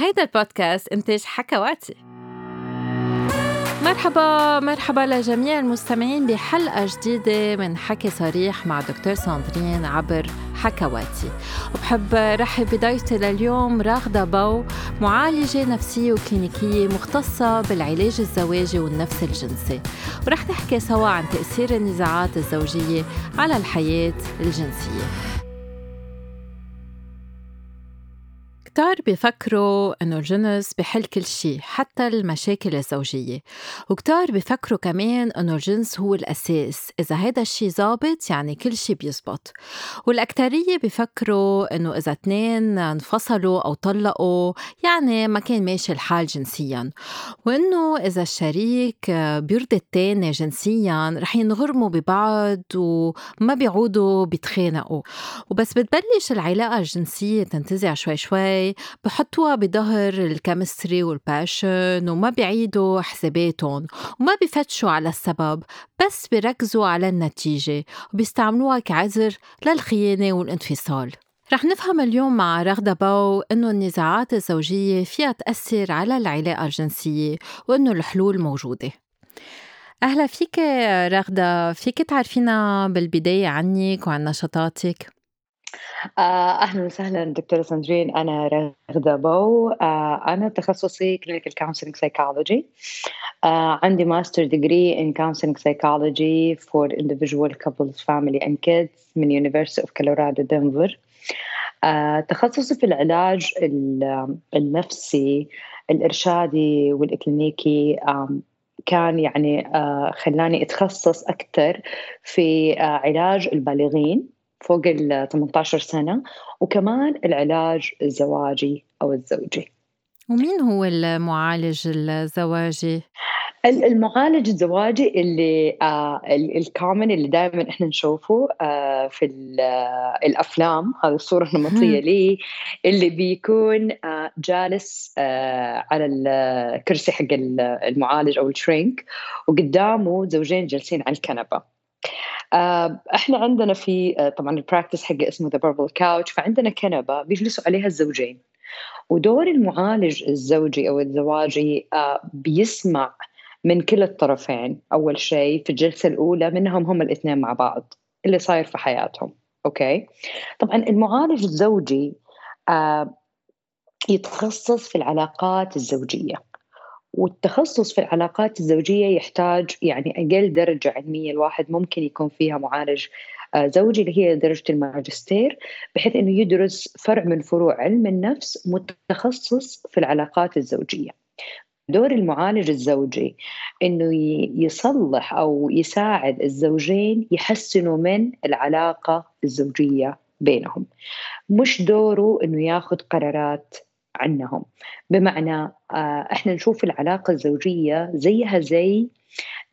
هيدا البودكاست إنتاج حكواتي مرحبا مرحبا لجميع المستمعين بحلقة جديدة من حكي صريح مع دكتور ساندرين عبر حكواتي وبحب رحب بضيفتي لليوم راغدة بو معالجة نفسية وكلينيكية مختصة بالعلاج الزواجي والنفس الجنسي. ورح نحكي سوا عن تأثير النزاعات الزوجية على الحياة الجنسية. كتار بيفكروا إنه الجنس بحل كل شيء حتى المشاكل الزوجية. وكتار بيفكروا كمان إنه الجنس هو الأساس. إذا هيدا الشيء زابط يعني كل شيء بيزبط. والأكترية بيفكروا إنه إذا اثنين انفصلوا أو طلقوا يعني ما كان ماشي الحال جنسيا. وإنه إذا الشريك بيرضي التاني جنسيا رح ينغرموا ببعض وما بيعودوا بيتخانقوا. وبس بتبلش العلاقة الجنسية تنتزع شوي شوي. شوي بحطوها بظهر ال chemistry وال passion وما بيعيدوا حساباتهم وما بفتشوا على السبب بس بيركزوا على النتيجة وبيستعملوها كعذر للخيانة والانفصال. رح نفهم اليوم مع رغدة باو إنه النزاعات الزوجية فيها تأثر على العلاقة الجنسية وإنه الحلول موجودة. أهلا فيك رغدة فيكي تعرفينا بالبداية عنك وعن نشاطاتك؟ آه، أهلا وسهلا دكتورة ساندرين. أنا رغدة بو. آه، أنا تخصصي Counseling Psychology. آه، عندي master degree in Counseling Psychology for Individual Couples Family and Kids من University of Colorado Denver. تخصصي في العلاج النفسي الإرشادي والإكلينيكي كان يعني خلاني أتخصص أكثر في علاج البالغين. فوق ال 18 سنة وكمان العلاج الزواجي أو الزوجي. ومين هو المعالج الزواجي؟ المعالج الزواجي اللي آه الكومن اللي دائما إحنا نشوفه آه في الأفلام. هذه الصورة النمطية لي اللي بيكون آه جالس آه على الكرسي حق المعالج أو الشرينك وقدامه زوجين جالسين على الكنبة. آه، إحنا عندنا في آه، طبعا ال practice حقه اسمه The Purple Couch فعندنا كنبة بيجلسوا عليها الزوجين. ودور المعالج الزوجي أو الزواجي آه، بيسمع من كلا الطرفين أول شيء في الجلسة الأولى منهم هم الاثنين مع بعض اللي صاير في حياتهم. أوكي؟ طبعا المعالج الزوجي يتخصص في العلاقات الزوجية. والتخصص في العلاقات الزوجية يحتاج يعني أقل درجة علمية الواحد ممكن يكون فيها معالج آه، زوجي اللي هي درجة الماجستير بحيث أنه يدرس فرع من فروع علم النفس متخصص في العلاقات الزوجية. دور المعالج الزوجي إنه يصلح أو يساعد الزوجين يحسنوا من العلاقة الزوجية بينهم. مش دوره إنه ياخذ قرارات عنهم. بمعنى آه، إحنا نشوف العلاقة الزوجية زيها زي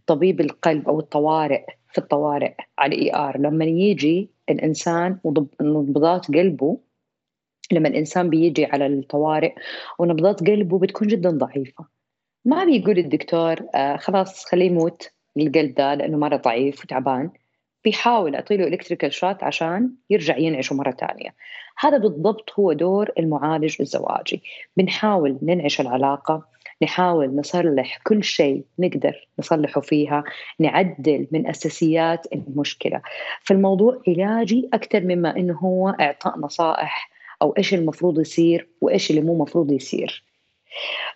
طبيب القلب أو الطوارئ في الطوارئ على ال ER. لما يجي الإنسان ونبضات قلبه لما الإنسان بيجي على الطوارئ ونبضات قلبه بتكون جدا ضعيفة. ما بيقول الدكتور آه خلاص خليه يموت القلب ده لأنه مرة ضعيف وتعبان. بيحاول يعطي electrical shot عشان يرجع ينعشه مرة ثانية. هذا بالضبط هو دور المعالج الزواجي. بنحاول ننعش العلاقة نحاول نصلح كل شيء نقدر نصلحه فيها نعدل من أساسيات المشكلة. فالموضوع علاجي أكثر مما إنه هو إعطاء نصائح أو إيش المفروض يصير وإيش اللي مو مفروض يصير.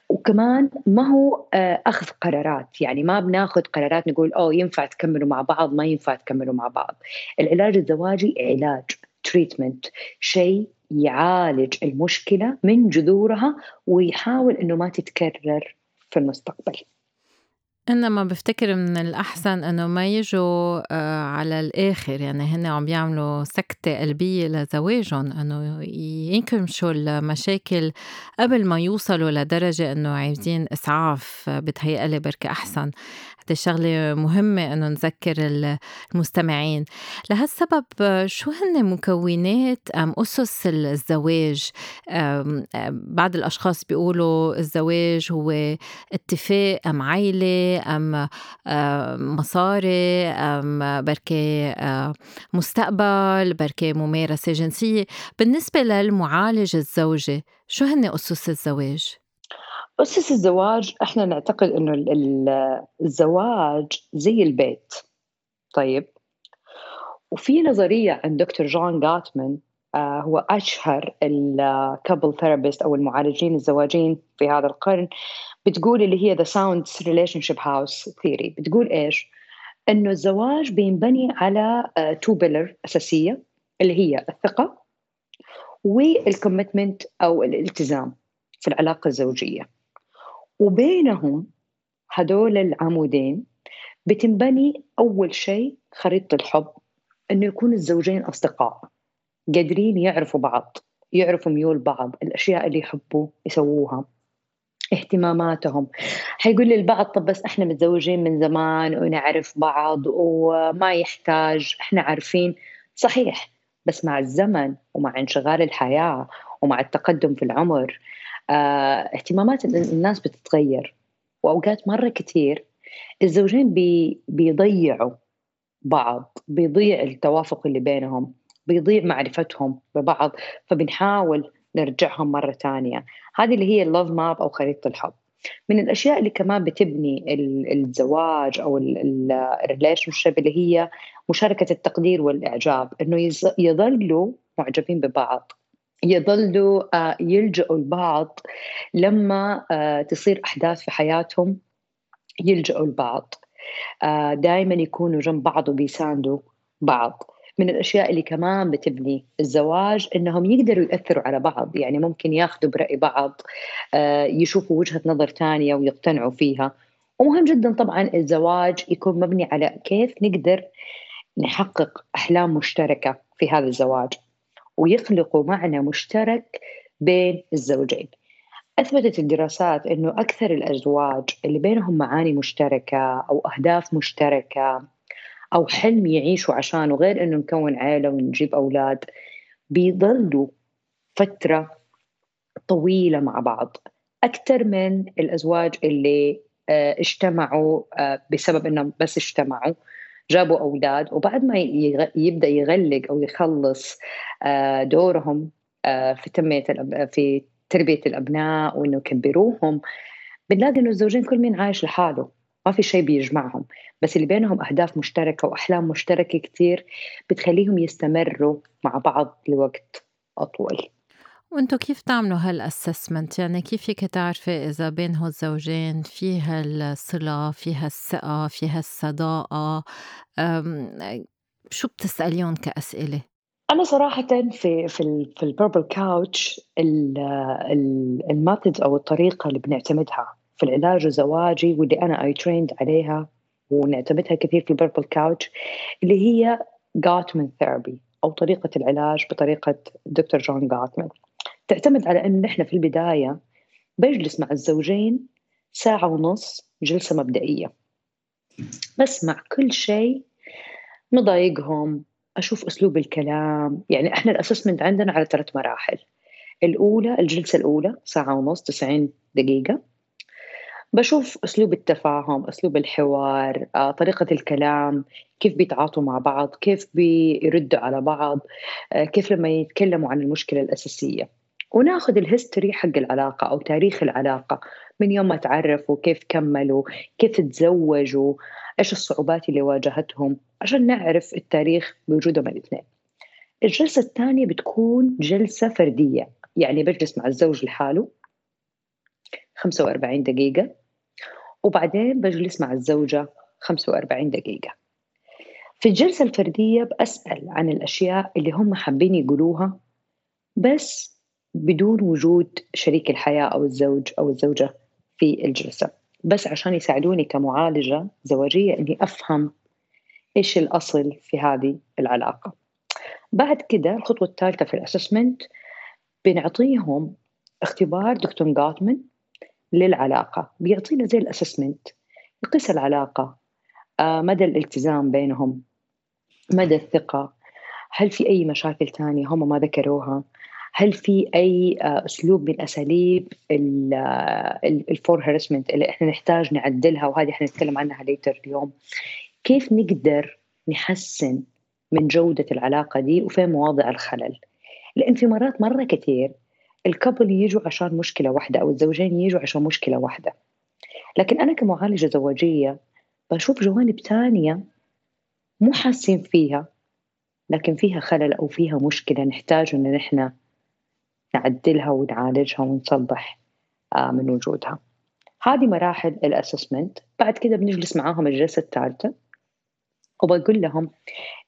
وكمان ما هو آه، أخذ قرارات. يعني ما بناخذ قرارات نقول أوه ينفع تكملوا مع بعض ما ينفع تكملوا مع بعض. العلاج الزواجي علاج. تريتمنت شيء يعالج المشكلة من جذورها ويحاول إنه ما تتكرر في المستقبل. إنما بفتكر من الأحسن إنه ما يجوا آه، على الآخر. يعني هن عم بيعملوا سكتة قلبية لزواجهم إنه ينكمشوا المشاكل قبل ما يوصلوا لدرجة إنه عايزين إسعاف بتهيألي بركي أحسن. هذه شغلة مهمة إنه نذكر المستمعين. لهالسبب شو هن مكونات أم أسس الزواج؟ بعض الأشخاص بيقولوا الزواج هو اتفاق أم عيلة أم مصاري أم بركة مستقبل بركة ممارسة جنسية. بالنسبة للمعالج الزوجي شو هن أسس الزواج؟ أسس الزواج إحنا نعتقد إنه الزواج زي البيت. طيب. وفي نظرية عند دكتور جون جوتمان آه هو أشهر ال couple therapist أو المعالجين الزواجين في هذا القرن بتقول اللي هي The Sound Relationship House Theory. بتقول إيش؟ إنه الزواج بينبني على two uh, pillar أساسية اللي هي الثقة والكوميتمنت أو الالتزام في العلاقة الزوجية. وبينهم هدول العمودين بتنبني أول شيء خريطة الحب إنه يكون الزوجين أصدقاء قادرين يعرفوا بعض يعرفوا ميول بعض الأشياء اللي يحبوا يسووها اهتماماتهم. حيقول لي البعض طب بس إحنا متزوجين من زمان ونعرف بعض وما يحتاج إحنا عارفين. صحيح بس مع الزمن ومع انشغال الحياة ومع التقدم في العمر اهتمامات الناس بتتغير وأوقات مرة كتير الزوجين بي بيضيعوا بعض بيضيع التوافق اللي بينهم بيضيع معرفتهم ببعض فبنحاول نرجعهم مرة تانية. هذه اللي هي ال love map أو خريطة الحب. من الأشياء اللي كمان بتبني الزواج أو ال relationship اللي هي مشاركة التقدير والإعجاب إنه يظلوا معجبين ببعض. يظلوا يلجأوا لبعض لما تصير أحداث في حياتهم يلجأوا لبعض. دائما يكونوا جنب بعض وبيساندوا بعض. من الأشياء اللي كمان بتبني الزواج إنهم يقدروا ياثروا على بعض. يعني ممكن ياخذوا برأي بعض يشوفوا وجهة نظر ثانية ويقتنعوا فيها. ومهم جدا طبعا الزواج يكون مبني على كيف نقدر نحقق أحلام مشتركة في هذا الزواج. ويخلقوا معنى مشترك بين الزوجين. أثبتت الدراسات إنه أكثر الأزواج اللي بينهم معاني مشتركة أو أهداف مشتركة أو حلم يعيشوا عشانه غير إنه نكون عائلة ونجيب أولاد بيضلوا فترة طويلة مع بعض. أكثر من الأزواج اللي اجتمعوا بسبب إنهم بس اجتمعوا. جابوا أولاد وبعد ما يبدأ يغلق أو يخلص دورهم في تنمية في تربية الأبناء وإنه يكبروهم بنلاقي إنه الزوجين كل مين عايش لحاله ما في شيء بيجمعهم. بس اللي بينهم أهداف مشتركة وأحلام مشتركة كتير بتخليهم يستمروا مع بعض لوقت أطول. وانتو كيف تعملوا هال assessment يعني كيف فيك تعرفي إذا بين الزوجين فيها الصله فيها الثقه فيها الصداقه شو بتسأليهم كأسئلة؟ أنا صراحة في في في ال Purple Couch ال method أو الطريقة اللي بنعتمدها في العلاج الزواجي واللي أنا I trained عليها ونعتمدها كثير في ال Purple Couch اللي هي جاتمان ثيرابي أو طريقة العلاج بطريقة دكتور جون جاتمان تعتمد على إن نحن في البداية بجلس مع الزوجين ساعة ونص جلسة مبدئية. بسمع كل شيء مضايقهم أشوف أسلوب الكلام. يعني إحنا الأسسمنت عندنا على ثلاث مراحل. الأولى الجلسة الأولى ساعة ونص 90 دقيقة. بشوف أسلوب التفاهم أسلوب الحوار آه، طريقة الكلام كيف بيتعاطوا مع بعض كيف بيردوا على بعض آه، كيف لما يتكلموا عن المشكلة الأساسية. وناخذ الهيستوري حق العلاقة أو تاريخ العلاقة من يوم ما تعرفوا كيف كملوا كيف تزوجوا إيش الصعوبات اللي واجهتهم عشان نعرف التاريخ بوجودهم الاثنين. الجلسة الثانية بتكون جلسة فردية يعني بجلس مع الزوج لحاله 45 دقيقة وبعدين بجلس مع الزوجة 45 دقيقة. في الجلسة الفردية بسأل عن الأشياء اللي هم حابين يقولوها بس بدون وجود شريك الحياة أو الزوج أو الزوجة في الجلسة. بس عشان يساعدوني كمعالجة زواجية إني أفهم إيش الأصل في هذه العلاقة. بعد كده الخطوة الثالثة في الأسسمنت بنعطيهم اختبار دكتور جاتمان للعلاقة. بيعطينا زي الأسسمنت يقيس العلاقة آه، مدى الالتزام بينهم مدى الثقة هل في أي مشاكل تانية هم ما ذكروها هل في أي آه، أسلوب من أساليب الفور هارسمنت اللي إحنا نحتاج نعدلها؟ وهذه حنتكلم عنها ليتر اليوم. كيف نقدر نحسن من جودة العلاقة دي وفين مواضع الخلل؟ لأن في مرات مرة كثير الكابل يجوا عشان مشكلة واحدة أو الزوجين يجوا عشان مشكلة واحدة. لكن أنا كمعالجة زواجية بشوف جوانب تانية مو حاسين فيها لكن فيها خلل أو فيها مشكلة نحتاج إن نحن نعدلها ونعالجها ونصلح آه، من وجودها. هذه مراحل الاسسمنت بعد كده بنجلس معاهم الجلسة الثالثة وبقول لهم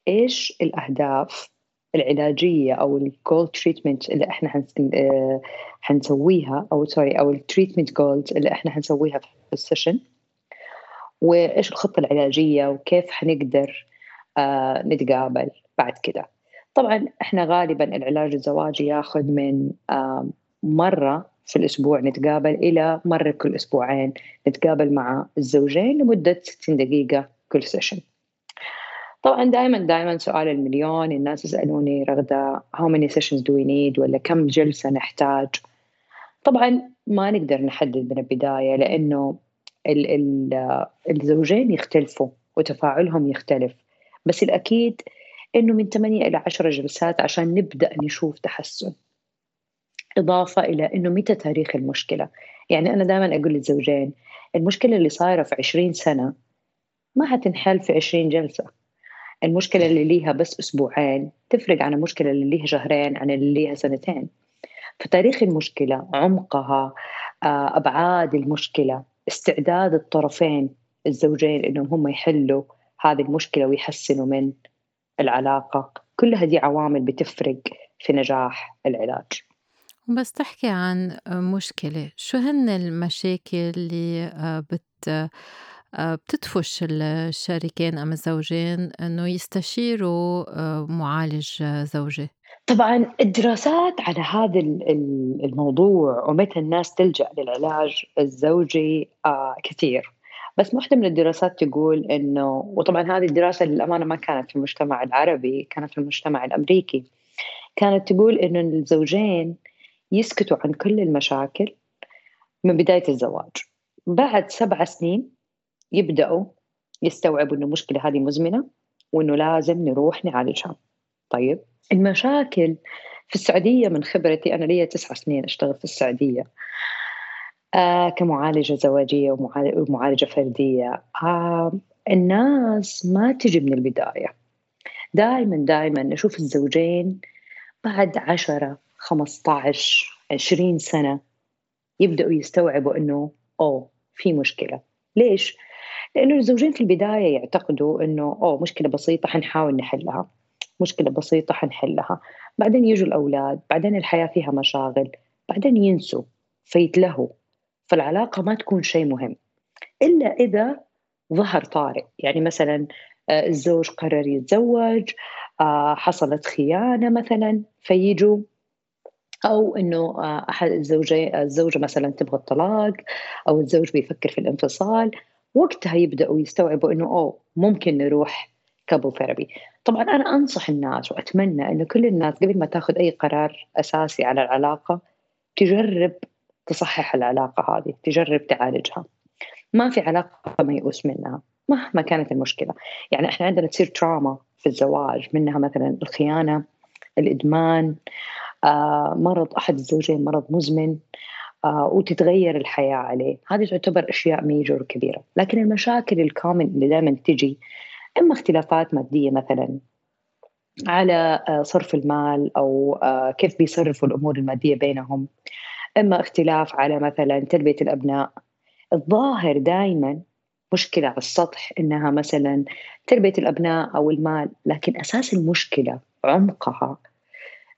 إيش الأهداف العلاجية أو ال goal treatment اللي إحنا آه، حنسويها أو sorry أو ال treatment goals اللي إحنا حنسويها في ال session وإيش الخطة العلاجية وكيف حنقدر آه، نتقابل بعد كده. طبعا إحنا غالبا العلاج الزواجي ياخذ من آه، مرة في الأسبوع نتقابل إلى مرة كل أسبوعين نتقابل مع الزوجين لمدة 60 دقيقة كل سيشن طبعا دائما دائما سؤال المليون الناس يسألوني رغدة how many sessions do we ولا كم جلسة نحتاج. طبعا ما نقدر نحدد من البداية لأنه ال ال الزوجين يختلفوا وتفاعلهم يختلف. بس الأكيد إنه من 8 إلى 10 جلسات عشان نبدأ نشوف تحسن. إضافة إلى إنه متى تاريخ المشكلة. يعني أنا دائما أقول للزوجين المشكلة اللي صايرة في 20 سنة ما حتنحل في 20 جلسة. المشكلة اللي ليها بس أسبوعين تفرق عن المشكلة اللي ليها شهرين عن اللي ليها سنتين. فتاريخ المشكلة عمقها آه، أبعاد المشكلة استعداد الطرفين الزوجين إنهم هم يحلوا هذه المشكلة ويحسنوا من العلاقة كلها دي عوامل بتفرق في نجاح العلاج بس تحكي عن مشكلة شو هن المشاكل اللي آه، بت آه، بتدفش الشريكين أم الزوجين إنه يستشيروا آه، معالج زوجي؟ طبعا الدراسات على هذا الموضوع ومتى الناس تلجأ للعلاج الزوجي كثير بس واحدة من الدراسات تقول إنه وطبعا هذه الدراسة للأمانة ما كانت في المجتمع العربي كانت في المجتمع الأمريكي. كانت تقول إنه الزوجين يسكتوا عن كل المشاكل من بداية الزواج. بعد سبع سنين يبدأوا يستوعبوا إنه المشكلة هذه مزمنة وإنه لازم نروح نعالجها. طيب المشاكل في السعودية من خبرتي أنا لي تسع سنين أشتغل في السعودية. آه كمعالجة زواجية ومعالجة فردية. آه الناس ما تجي من البداية. دائما دائما نشوف الزوجين بعد عشرة خمسة عشر عشرين سنة يبدأوا يستوعبوا أنه أوه في مشكلة. ليش؟ لأنه الزوجين في البداية يعتقدوا أنه أوه مشكلة بسيطة حنحاول نحلها. مشكلة بسيطة حنحلها. بعدين يجوا الأولاد بعدين الحياة فيها مشاغل بعدين ينسوا فيتلهوا. فالعلاقة ما تكون شيء مهم. إلا إذا ظهر طارئ. يعني مثلا آه، الزوج قرر يتزوج آه، حصلت خيانة مثلا فيجوا. أو إنه آه، أحد الزوجين الزوجة مثلا تبغى الطلاق أو الزوج بيفكر في الانفصال وقتها يبدأوا يستوعبوا إنه أوه ممكن نروح couple therapy. طبعا أنا أنصح الناس وأتمنى إنه كل الناس قبل ما تاخذ أي قرار أساسي على العلاقة تجرب تصحح العلاقة هذه تجرب تعالجها. ما في علاقة ميؤوس منها مهما كانت المشكلة. يعني إحنا عندنا تصير تراما في الزواج منها مثلا الخيانة الإدمان آه مرض أحد الزوجين مرض مزمن آه وتتغير الحياة عليه. هذه تعتبر أشياء ميجور كبيرة. لكن المشاكل الكومن اللي دائما تجي إما اختلافات مادية مثلا على آه، صرف المال أو آه، كيف بيصرفوا الأمور المادية بينهم. إما اختلاف على مثلا تربيه الأبناء. الظاهر دائما مشكلة على السطح إنها مثلا تربيه الأبناء أو المال لكن أساس المشكلة عمقها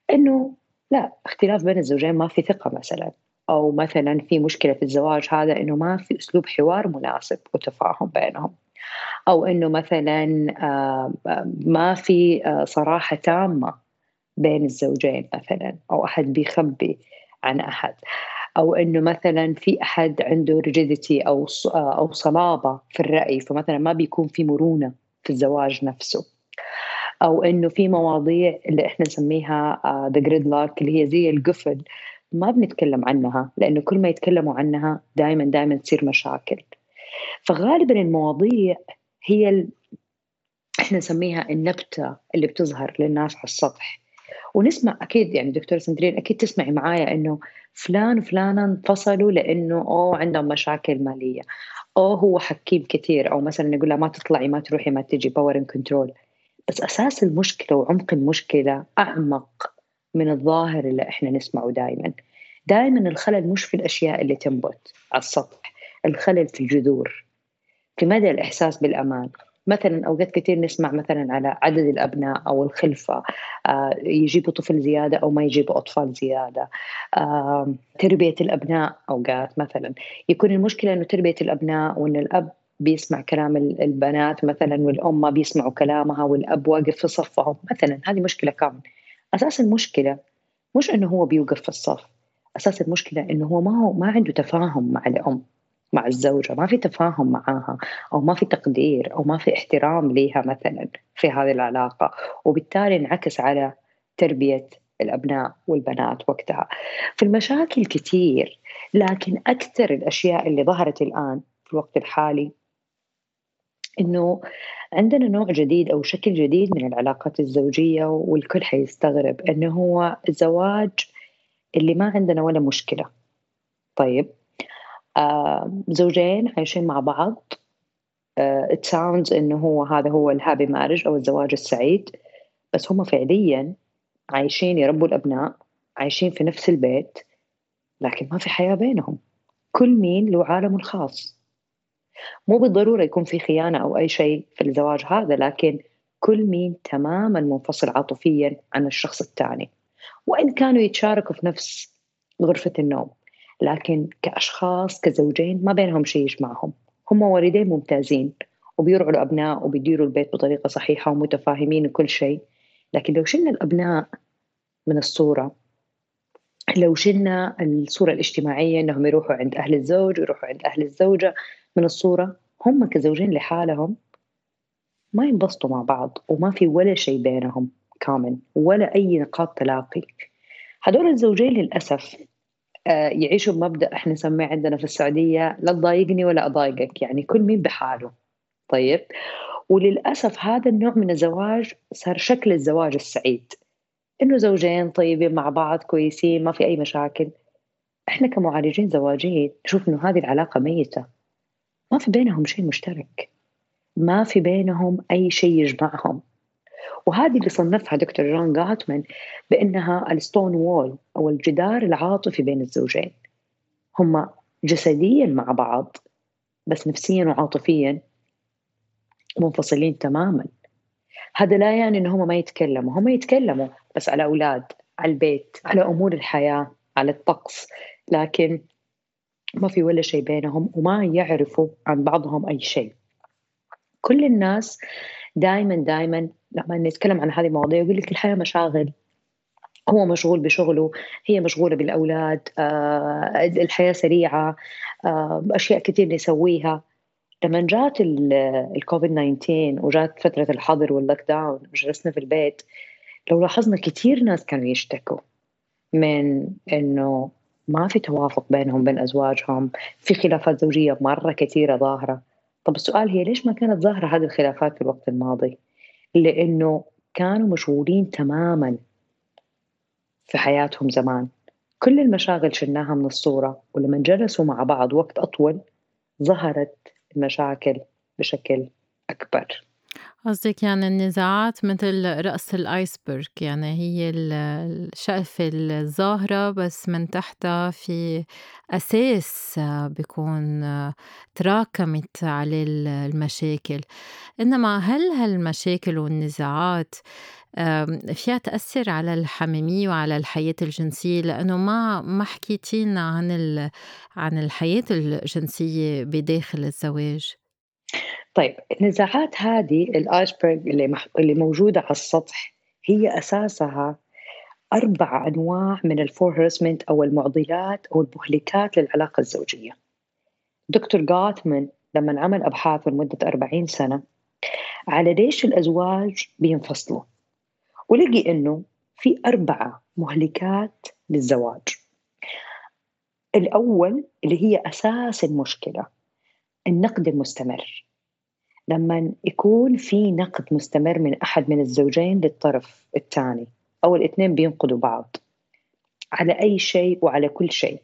إنه لا اختلاف بين الزوجين ما في ثقة مثلا. أو مثلا في مشكلة في الزواج هذا إنه ما في أسلوب حوار مناسب وتفاهم بينهم. أو إنه مثلا آه، ما في آه، صراحة تامة بين الزوجين مثلا. أو أحد بيخبي عن أحد. أو إنه مثلا في أحد عنده rigidity أو أو صلابة في الرأي فمثلا ما بيكون في مرونة في الزواج نفسه. أو إنه في مواضيع اللي إحنا نسميها the gridlock اللي هي زي القفل ما بنتكلم عنها لأنه كل ما يتكلموا عنها دائما دائما تصير مشاكل. فغالبا المواضيع هي ال... إحنا نسميها النبتة اللي بتظهر للناس على السطح. ونسمع أكيد يعني دكتور سندرين أكيد تسمعي معايا إنه فلان وفلانة انفصلوا لأنه أوه عندهم مشاكل مالية. أو هو حكيم كثير. أو مثلا يقول لها ما تطلعي ما تروحي ما تجي power and control بس أساس المشكلة وعمق المشكلة أعمق من الظاهر اللي إحنا نسمعه دائما دائما الخلل مش في الأشياء اللي تنبت على السطح الخلل في الجذور. في مدى الإحساس بالأمان. مثلا أوقات كثير نسمع مثلا على عدد الأبناء أو الخلفة آه يجيبوا طفل زيادة أو ما يجيبوا أطفال زيادة. آه تربية الأبناء أوقات مثلا. يكون المشكلة إنه تربية الأبناء وإن الأب بيسمع كلام البنات مثلا والأم ما بيسمعوا كلامها والأب واقف في صفهم مثلا. هذه مشكلة كامل أساس المشكلة مش إنه هو بيوقف في الصف. أساس المشكلة إنه هو ما هو ما عنده تفاهم مع الأم. مع الزوجة ما في تفاهم معاها أو ما في تقدير أو ما في احترام ليها مثلا في هذه العلاقة. وبالتالي انعكس على تربية الأبناء والبنات وقتها. في المشاكل كثير لكن أكثر الأشياء اللي ظهرت الآن في الوقت الحالي إنه عندنا نوع جديد أو شكل جديد من العلاقات الزوجية والكل حيستغرب إنه هو الزواج اللي ما عندنا ولا مشكلة. طيب زوجين عايشين مع بعض. آه إنه هو هذا هو الهابي مارج أو الزواج السعيد. بس هم فعليا عايشين يربوا الأبناء عايشين في نفس البيت لكن ما في حياة بينهم. كل مين له عالمه الخاص. مو بالضرورة يكون في خيانة أو أي شيء في الزواج هذا لكن كل مين تماما منفصل عاطفيا عن الشخص الثاني. وإن كانوا يتشاركوا في نفس غرفة النوم. لكن كأشخاص كزوجين ما بينهم شيء يجمعهم. هم والدين ممتازين وبيرعوا الأبناء وبيديروا البيت بطريقة صحيحة ومتفاهمين وكل شيء لكن لو شلنا الأبناء من الصورة لو شلنا الصورة الاجتماعية إنهم يروحوا عند أهل الزوج ويروحوا عند أهل الزوجة من الصورة هم كزوجين لحالهم ما ينبسطوا مع بعض وما في ولا شيء بينهم كامل ولا أي نقاط تلاقي. هدول الزوجين للأسف يعيشوا بمبدأ إحنا نسميه عندنا في السعودية لا تضايقني ولا أضايقك يعني كل مين بحاله. طيب وللأسف هذا النوع من الزواج صار شكل الزواج السعيد. إنه زوجين طيبين مع بعض كويسين ما في أي مشاكل. إحنا كمعالجين زواجيين نشوف إنه هذه العلاقة ميتة. ما في بينهم شيء مشترك. ما في بينهم أي شيء يجمعهم. وهذه اللي صنفها دكتور جون جاتمان بأنها الستون وول أو الجدار العاطفي بين الزوجين. هم جسديا مع بعض بس نفسيا وعاطفيا منفصلين تماما. هذا لا يعني ان هم ما يتكلموا. هم يتكلموا بس على أولاد على البيت على أمور الحياة على الطقس. لكن ما في ولا شيء بينهم وما يعرفوا عن بعضهم أي شيء. كل الناس دائما دائما لما نتكلم عن هذه المواضيع. يقول لك الحياة مشاغل. هو مشغول بشغله هي مشغولة بالأولاد آه، الحياة سريعة آه، أشياء كثير نسويها. لما جات الكوفيد 19 وجات فترة الحظر واللوك داون وجلسنا في البيت لو لاحظنا كثير ناس كانوا يشتكوا من إنه ما في توافق بينهم بين أزواجهم في خلافات زوجية مرة كثيرة ظاهرة. طب السؤال هي ليش ما كانت ظاهرة هذه الخلافات في الوقت الماضي؟ لأنه كانوا مشغولين تماما في حياتهم زمان. كل المشاغل شلناها من الصورة ولما جلسوا مع بعض وقت أطول ظهرت المشاكل بشكل أكبر. قصدك يعني النزاعات مثل رأس الآيسبرغ يعني هي الشقفة الظاهرة بس من تحتها في أساس بيكون تراكمت عليه المشاكل. إنما هل هالمشاكل والنزاعات فيها تأثر على الحميمية وعلى الحياة الجنسية؟ لأنه ما ما حكيتينا عن عن الحياة الجنسية بداخل الزواج. طيب النزاعات هذه الآيسبرغ اللي مح... اللي موجودة على السطح هي أساسها أربع أنواع من الفور أو المعضلات أو المهلكات للعلاقة الزوجية. دكتور جاتمان لما عمل أبحاث لمدة 40 سنة على ليش الأزواج بينفصلوا ولقي إنه في أربعة مهلكات للزواج. الأول اللي هي أساس المشكلة. النقد المستمر. لما يكون في نقد مستمر من أحد من الزوجين للطرف الثاني أو الاثنين بينقدوا بعض. على أي شيء وعلى كل شيء.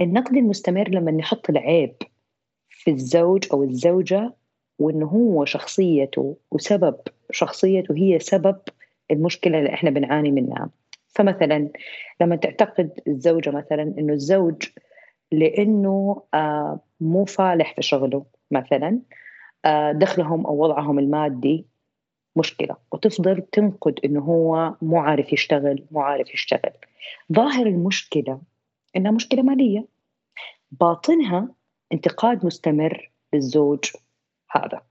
النقد المستمر لما نحط العيب في الزوج أو الزوجة وإنه هو شخصيته وسبب شخصيته هي سبب المشكلة اللي إحنا بنعاني منها. فمثلا لما تعتقد الزوجة مثلا إنه الزوج لأنه آه مو فالح في شغله مثلا آه دخلهم أو وضعهم المادي مشكلة وتفضل تنقد إنه هو مو عارف يشتغل مو عارف يشتغل. ظاهر المشكلة إنها مشكلة مالية. باطنها انتقاد مستمر للزوج هذا.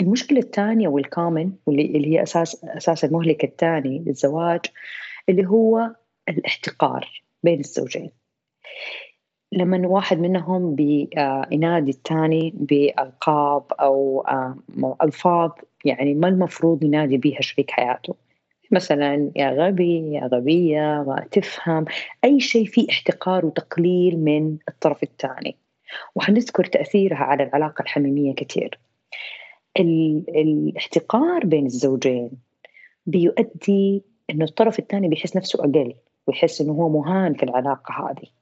المشكلة الثانية والكامن واللي هي أساس أساس المهلك الثاني للزواج اللي هو الاحتقار بين الزوجين. لما واحد منهم بينادي الثاني بألقاب أو ألفاظ يعني ما المفروض ينادي بها شريك حياته. مثلا يا غبي يا غبية ما تفهم. أي شيء فيه احتقار وتقليل من الطرف الثاني. وحنذكر تأثيرها على العلاقة الحميمية كثير. الاحتقار بين الزوجين بيؤدي إنه الطرف الثاني بيحس نفسه أقل ويحس إنه هو مهان في العلاقة هذه.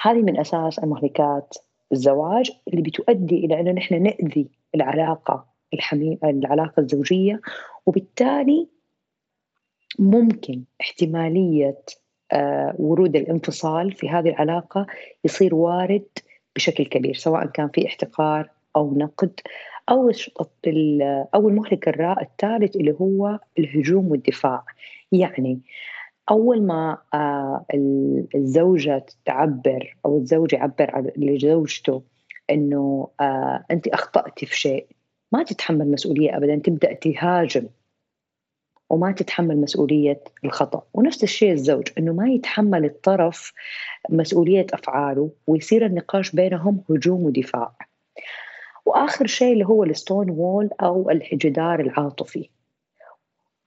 هذه من أساس المهلكات الزواج اللي بتؤدي إلى إنه نحن نأذي العلاقة الحميم العلاقة الزوجية وبالتالي ممكن احتمالية آه ورود الانفصال في هذه العلاقة يصير وارد بشكل كبير سواء كان في احتقار أو نقد أو أو المهلك الثالث اللي هو الهجوم والدفاع. يعني أول ما آه، الزوجة تعبر أو الزوج يعبر لزوجته إنه آه، أنت أخطأتي في شيء ما تتحمل مسؤولية ابدا تبدأ تهاجم وما تتحمل مسؤولية الخطأ. ونفس الشيء الزوج أنه ما يتحمل الطرف مسؤولية أفعاله ويصير النقاش بينهم هجوم ودفاع. وآخر شيء اللي هو ال stonewall أو الجدار العاطفي.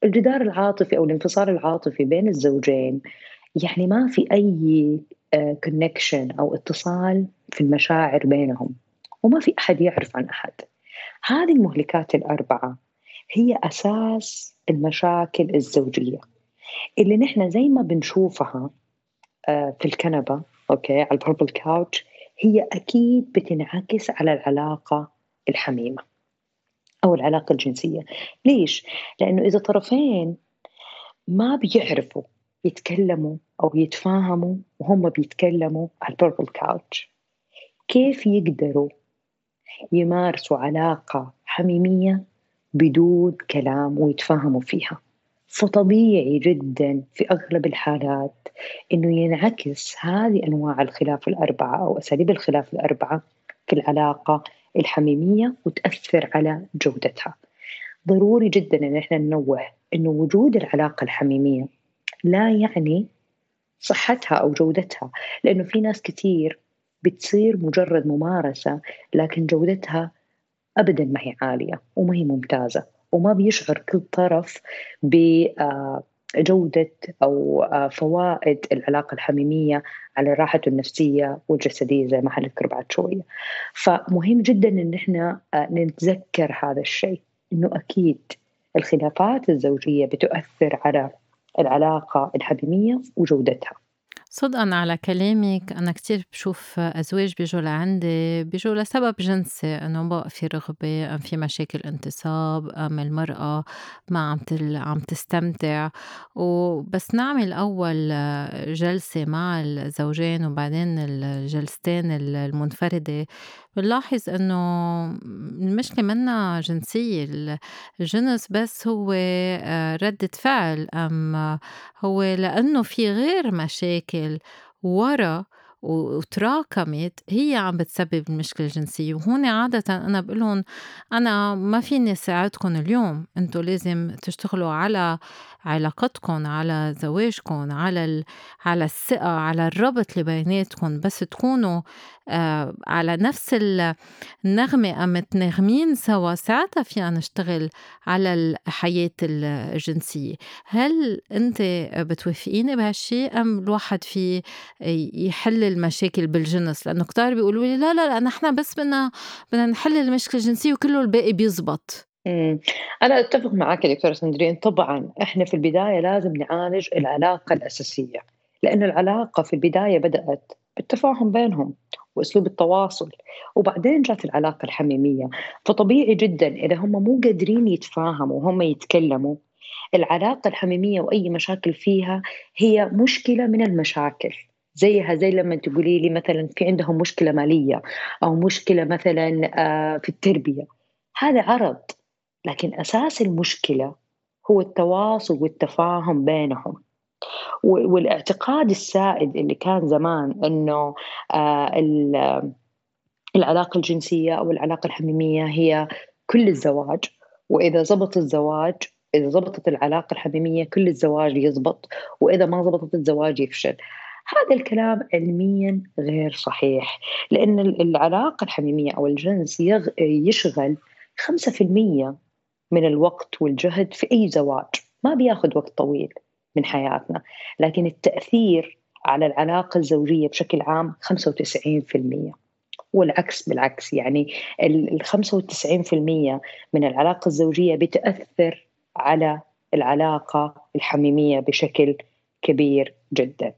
الجدار العاطفي أو الانفصال العاطفي بين الزوجين يعني ما في أي connection آه، أو اتصال في المشاعر بينهم وما في أحد يعرف عن أحد. هذه المهلكات الأربعة هي أساس المشاكل الزوجية. اللي نحن زي ما بنشوفها آه، في الكنبة okay على ال Purple Couch هي أكيد بتنعكس على العلاقة الحميمة. أو العلاقة الجنسية ليش؟ لأنه إذا طرفين ما بيعرفوا يتكلموا أو يتفاهموا وهم بيتكلموا على ال Purple Couch كيف يقدروا يمارسوا علاقة حميمية بدون كلام ويتفاهموا فيها فطبيعي جدا في أغلب الحالات إنه ينعكس هذه أنواع الخلاف الأربعة أو أساليب الخلاف الأربعة في العلاقة الحميمية وتأثر على جودتها. ضروري جدا إن إحنا ننوه إنه وجود العلاقة الحميمية لا يعني صحتها أو جودتها لأنه في ناس كثير بتصير مجرد ممارسة لكن جودتها ابدا ما هي عالية وما هي ممتازة وما بيشعر كل طرف بجودة أو فوائد العلاقة الحميمية على راحته النفسية والجسدية زي ما حنذكر بعد شوية فمهم جدا إن إحنا نتذكر هذا الشيء إنه أكيد الخلافات الزوجية بتؤثر على العلاقة الحميمية وجودتها. صدقًا على كلامِك. أنا كتير بشوف أزواج بيجوا لعندي بيجوا لسبب جنسي إنه بقى في رغبة أم في مشاكل انتصاب أم المرأة ما عم تل عم تستمتع. وبس نعمل أول جلسة مع الزوجين وبعدين الجلستين المنفردة. بنلاحظ إنه المشكلة منا جنسية. الجنس بس هو آه، ردة فعل أم هو لأنه في غير مشاكل. ورا وتراكمت هي عم بتسبب المشكلة الجنسية وهون عادة أنا بقول لهم أنا ما فيني ساعدكم اليوم أنتوا لازم تشتغلوا على علاقتكم على زواجكم على. على الثقة على الربط اللي بيناتكم بس تكونوا على نفس النغمة أم متناغمين سوا. ساعتها فينا نشتغل على الحياة الجنسية. هل أنت بتوافقيني بهالشي أم الواحد في يحل المشاكل بالجنس؟ لأنه كتار بيقولوا لي لا لا لا نحن بس بدنا بدنا نحل المشكلة الجنسية وكله الباقي بيزبط. أنا أتّفق معاكِ دكتورة سندرين، طبعًا إحنا في البداية لازم نعالج العلاقة الأساسية، لإنه العلاقة في البداية بدأت بالتفاهم بينهم. وأسلوب التواصل، وبعدين جات العلاقة الحميمية، فطبيعي جدًا إذا هم مو قادرين يتفاهموا وهم يتكلموا، العلاقة الحميمية وأي مشاكل فيها هي مشكلة من المشاكل، زيها زي لمّا تقولي لي مثلًا في عندهم مشكلة مالية أو مشكلة مثلًا آه، في التربية، هذا عرض. لكن أساس المشكلة هو التواصل والتفاهم بينهم. والاعتقاد السائد اللي كان زمان إنه آه العلاقة الجنسية أو العلاقة الحميمية هي كل الزواج وإذا زبط الزواج إذا زبطت العلاقة الحميمية كل الزواج يزبط وإذا ما زبطت الزواج يفشل. هذا الكلام علميا غير صحيح لأن العلاقة الحميمية أو الجنس يشغل 5% من الوقت والجهد في أي زواج ما بياخذ وقت طويل. من حياتنا. لكن التأثير على العلاقة الزوجية بشكل عام 95% والعكس بالعكس يعني ال 95% من العلاقة الزوجية بتأثر على العلاقة الحميمية بشكل كبير جدا.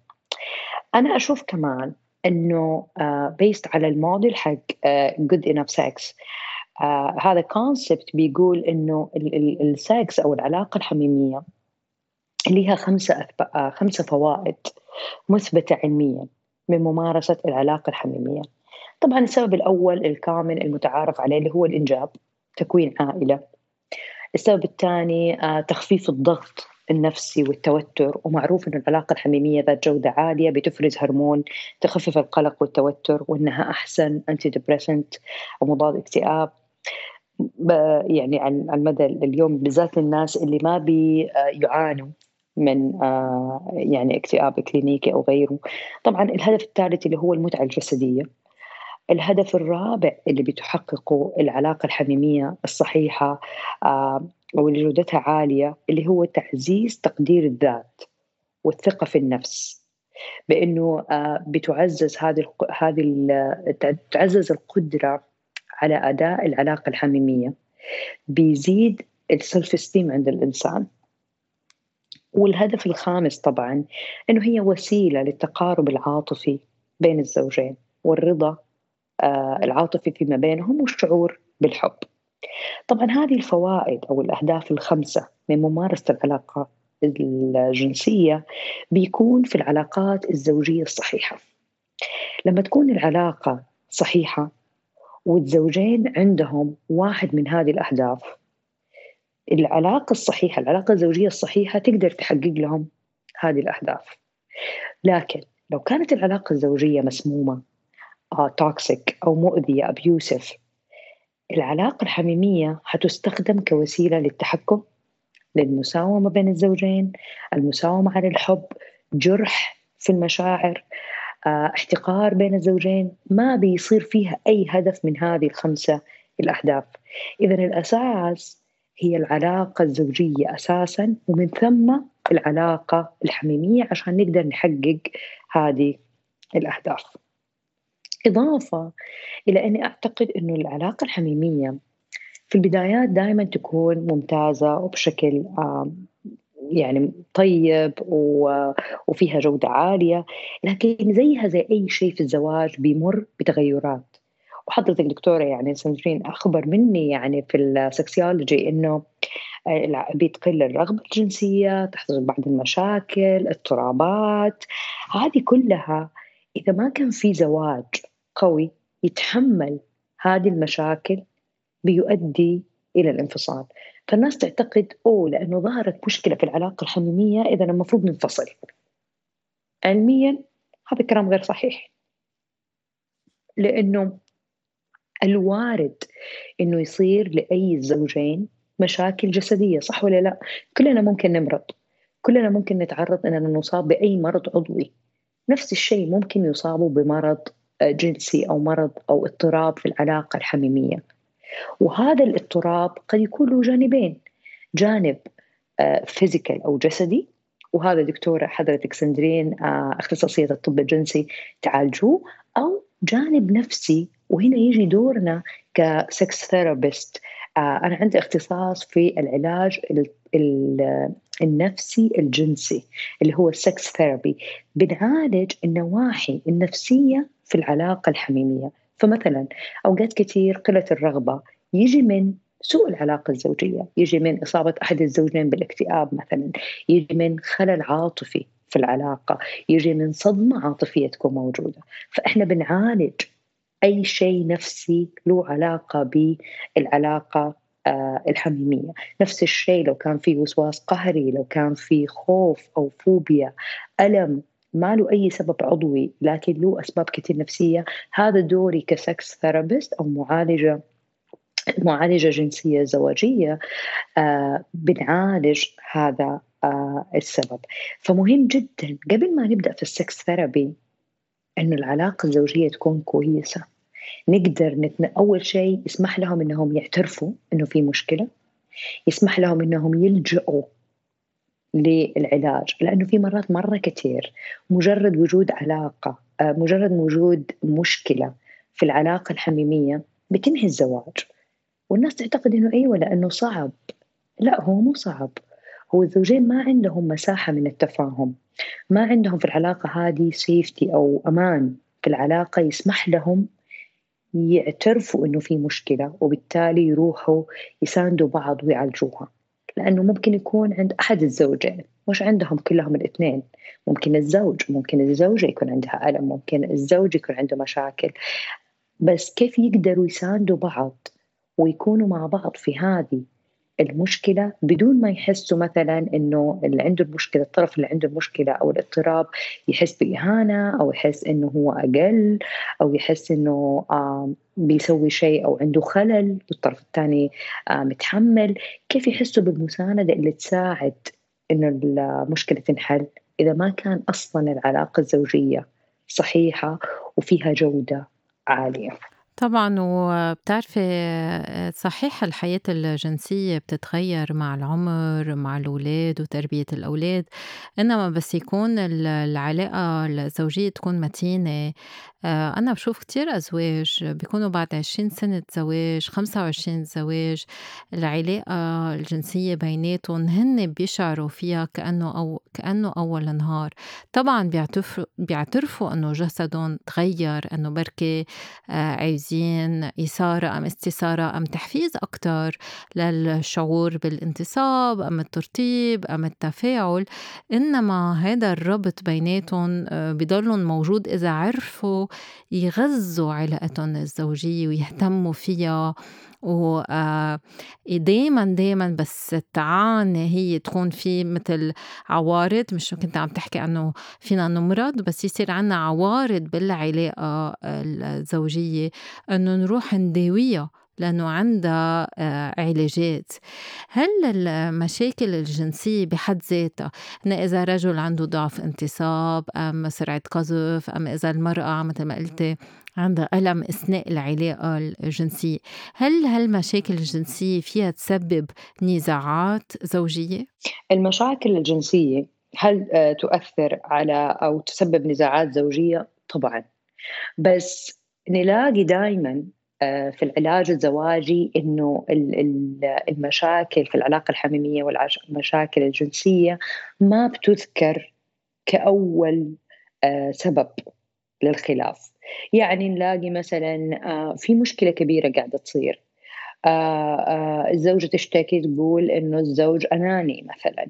أنا أشوف كمان أنه بيست uh, على الموديل حق uh, good enough sex آه هذا concept بيقول إنه السكس أو العلاقة الحميمية لها خمسة آه خمسة فوائد مثبتة علميا من ممارسة العلاقة الحميمية. طبعا السبب الأول الكامل المتعارف عليه اللي هو الإنجاب تكوين عائلة. السبب الثاني آه تخفيف الضغط النفسي والتوتر ومعروف أن العلاقة الحميمية ذات جودة عالية بتفرز هرمون تخفف القلق والتوتر وأنها أحسن antidepressant أو مضاد اكتئاب يعني على المدى اليوم بالذات الناس اللي ما بيعانوا من آه، يعني اكتئاب كلينيكي أو غيره. طبعا الهدف الثالث اللي هو المتعة الجسدية. الهدف الرابع اللي بتحققه العلاقة الحميمية الصحيحة آه، واللي جودتها عالية اللي هو تعزيز تقدير الذات والثقة في النفس. بأنه آه، بتعزز هذه هذه تعزز القدرة على أداء العلاقة الحميمية. بيزيد السلف استيم عند الإنسان. والهدف الخامس طبعا أنه هي وسيلة للتقارب العاطفي بين الزوجين والرضا آه العاطفي فيما بينهم والشعور بالحب. طبعا هذه الفوائد أو الأهداف الخمسة من ممارسة العلاقة الجنسية بيكون في العلاقات الزوجية الصحيحة. لما تكون العلاقة صحيحة والزوجين عندهم واحد من هذه الأهداف العلاقة الصحيحة العلاقة الزوجية الصحيحة تقدر تحقق لهم هذه الأهداف. لكن لو كانت العلاقة الزوجية مسمومة توكسيك آه، أو مؤذية أبيوسف العلاقة الحميمية حتستخدم كوسيلة للتحكم للمساومة بين الزوجين المساومة على الحب جرح في المشاعر آه، احتقار بين الزوجين. ما بيصير فيها أي هدف من هذه الخمسة الأهداف. إذا الأساس هي العلاقة الزوجية أساسا ومن ثم العلاقة الحميمية عشان نقدر نحقق هذه الأهداف. إضافة إلى أني أعتقد أنه العلاقة الحميمية في البدايات دائما تكون ممتازة وبشكل يعني طيب وفيها جودة عالية لكن زيها زي أي شيء في الزواج بيمر بتغيرات. وحضرتك دكتورة يعني سندرين أخبر مني يعني في السكسيولوجي إنه آه، بتقل الرغبة الجنسية تحصل بعض المشاكل اضطرابات. هذه كلها إذا ما كان في زواج قوي يتحمل هذه المشاكل بيؤدي إلى الانفصال. فالناس تعتقد أوه لأنه ظهرت مشكلة في العلاقة الحميمية إذا المفروض ننفصل. علميا هذا الكلام غير صحيح. لأنه الوارد إنه يصير لأي الزوجين مشاكل جسدية صح ولا لا؟ كلنا ممكن نمرض كلنا ممكن نتعرض أننا نصاب بأي مرض عضوي. نفس الشيء ممكن يصابوا بمرض آه، جنسي أو مرض أو اضطراب في العلاقة الحميمية. وهذا الاضطراب قد يكون له جانبين جانب physical آه، أو جسدي. وهذا دكتورة حضرتك سندرين آه، اختصاصية الطب الجنسي تعالجوه. أو جانب نفسي وهنا يجي دورنا ك sex therapist أنا عندي اختصاص في العلاج النفسي الجنسي اللي هو ال sex therapy بنعالج النواحي النفسية في العلاقة الحميمية. فمثلا أوقات كثير قلة الرغبة. يجي من سوء العلاقة الزوجية. يجي من إصابة أحد الزوجين بالاكتئاب مثلا. يجي من خلل عاطفي. في العلاقة يجي من صدمة عاطفية تكون موجودة. فإحنا بنعالج أي شيء نفسي له علاقة بالعلاقة آه، الحميمية. نفس الشيء لو كان في وسواس قهري لو كان في خوف أو فوبيا ألم ما له أي سبب عضوي لكن له أسباب كثير نفسية. هذا دوري ك sex therapist أو معالجة معالجة جنسية زواجية آه بنعالج هذا السبب. فمهم جدا قبل ما نبدأ في ال sex therapy أنه العلاقة الزوجية تكون كويسة. نقدر نتن... أول شيء يسمح لهم أنهم يعترفوا أنه في مشكلة. يسمح لهم أنهم يلجأوا للعلاج لأنه في مرات مرة كثير مجرد وجود علاقة آه، مجرد وجود مشكلة في العلاقة الحميمية بتنهي الزواج. والناس تعتقد إنه أيوه لأنه صعب. لا هو مو صعب. هو الزوجين ما عندهم مساحة من التفاهم. ما عندهم في العلاقة هذه سيفتي أو أمان. في العلاقة يسمح لهم يعترفوا إنه في مشكلة وبالتالي يروحوا يساندوا بعض ويعالجوها. لأنه ممكن يكون عند أحد الزوجين. مش عندهم كلهم الاثنين. ممكن الزوج ممكن الزوجة يكون عندها ألم ممكن الزوج يكون عنده مشاكل. بس كيف يقدروا يساندوا بعض ويكونوا مع بعض في هذه المشكلة بدون ما يحسوا مثلا إنه اللي عنده المشكلة الطرف اللي عنده المشكلة أو الاضطراب يحس بإهانة أو يحس إنه هو أقل أو يحس إنه بيسوي شيء أو عنده خلل والطرف الثاني متحمل. كيف يحسوا بالمساندة اللي تساعد إنه المشكلة تنحل؟ إذا ما كان أصلا العلاقة الزوجية صحيحة وفيها جودة عالية. طبعًا وبتعرفي صحيح الحياة الجنسية بتتغيّر مع العُمر، مع الأولاد وتربية الأولاد، إنّما بس يكون العلاقة الزوجية تكون متينة. آه، أنا بشوف كتير أزواج بيكونوا بعد عشرين سنة زواج خمسة وعشرين زواج العلاقة الجنسية بيناتهم هن بيشعروا فيها كأنه أو كأنه أول نهار. طبعا بيعترفوا بيعترفوا إنه جسدهم تغير إنه بركي آه، عايزين إثارة أم استثارة أم تحفيز أكتر للشعور بالانتصاب أم الترطيب أم التفاعل. إنما هذا الربط بيناتهم آه، بضلهم موجود إذا عرفوا يغذوا علاقتهم الزوجية ويهتموا فيها. و آه، دايما دايما بس تعاني هي تكون في مثل عوارض مش كنت عم تحكي إنه فينا نمرض بس يصير عنا عوارض بالعلاقة الزوجية إنه نروح نداويها لأنه عندها آه، علاجات. هل المشاكل الجنسية بحد ذاتها إذا رجل عنده ضعف انتصاب أم سرعة قذف أم إذا المرأة مثل ما قلتي عندها ألم أثناء العلاقة الجنسية هل هالمشاكل الجنسية فيها تسبب نزاعات زوجية؟ المشاكل الجنسية هل آه، تؤثر على أو تسبب نزاعات زوجية؟ طبعا بس نلاقي دائما آه، في العلاج الزواجي إنه المشاكل في العلاقة الحميمية والمشاكل الجنسية ما بتذكر كأول آه، سبب للخلاف يعني نلاقي مثلا آه، في مشكلة كبيرة قاعدة تصير. الزوجه تشتكي تقول إنه الزوج أناني مثلا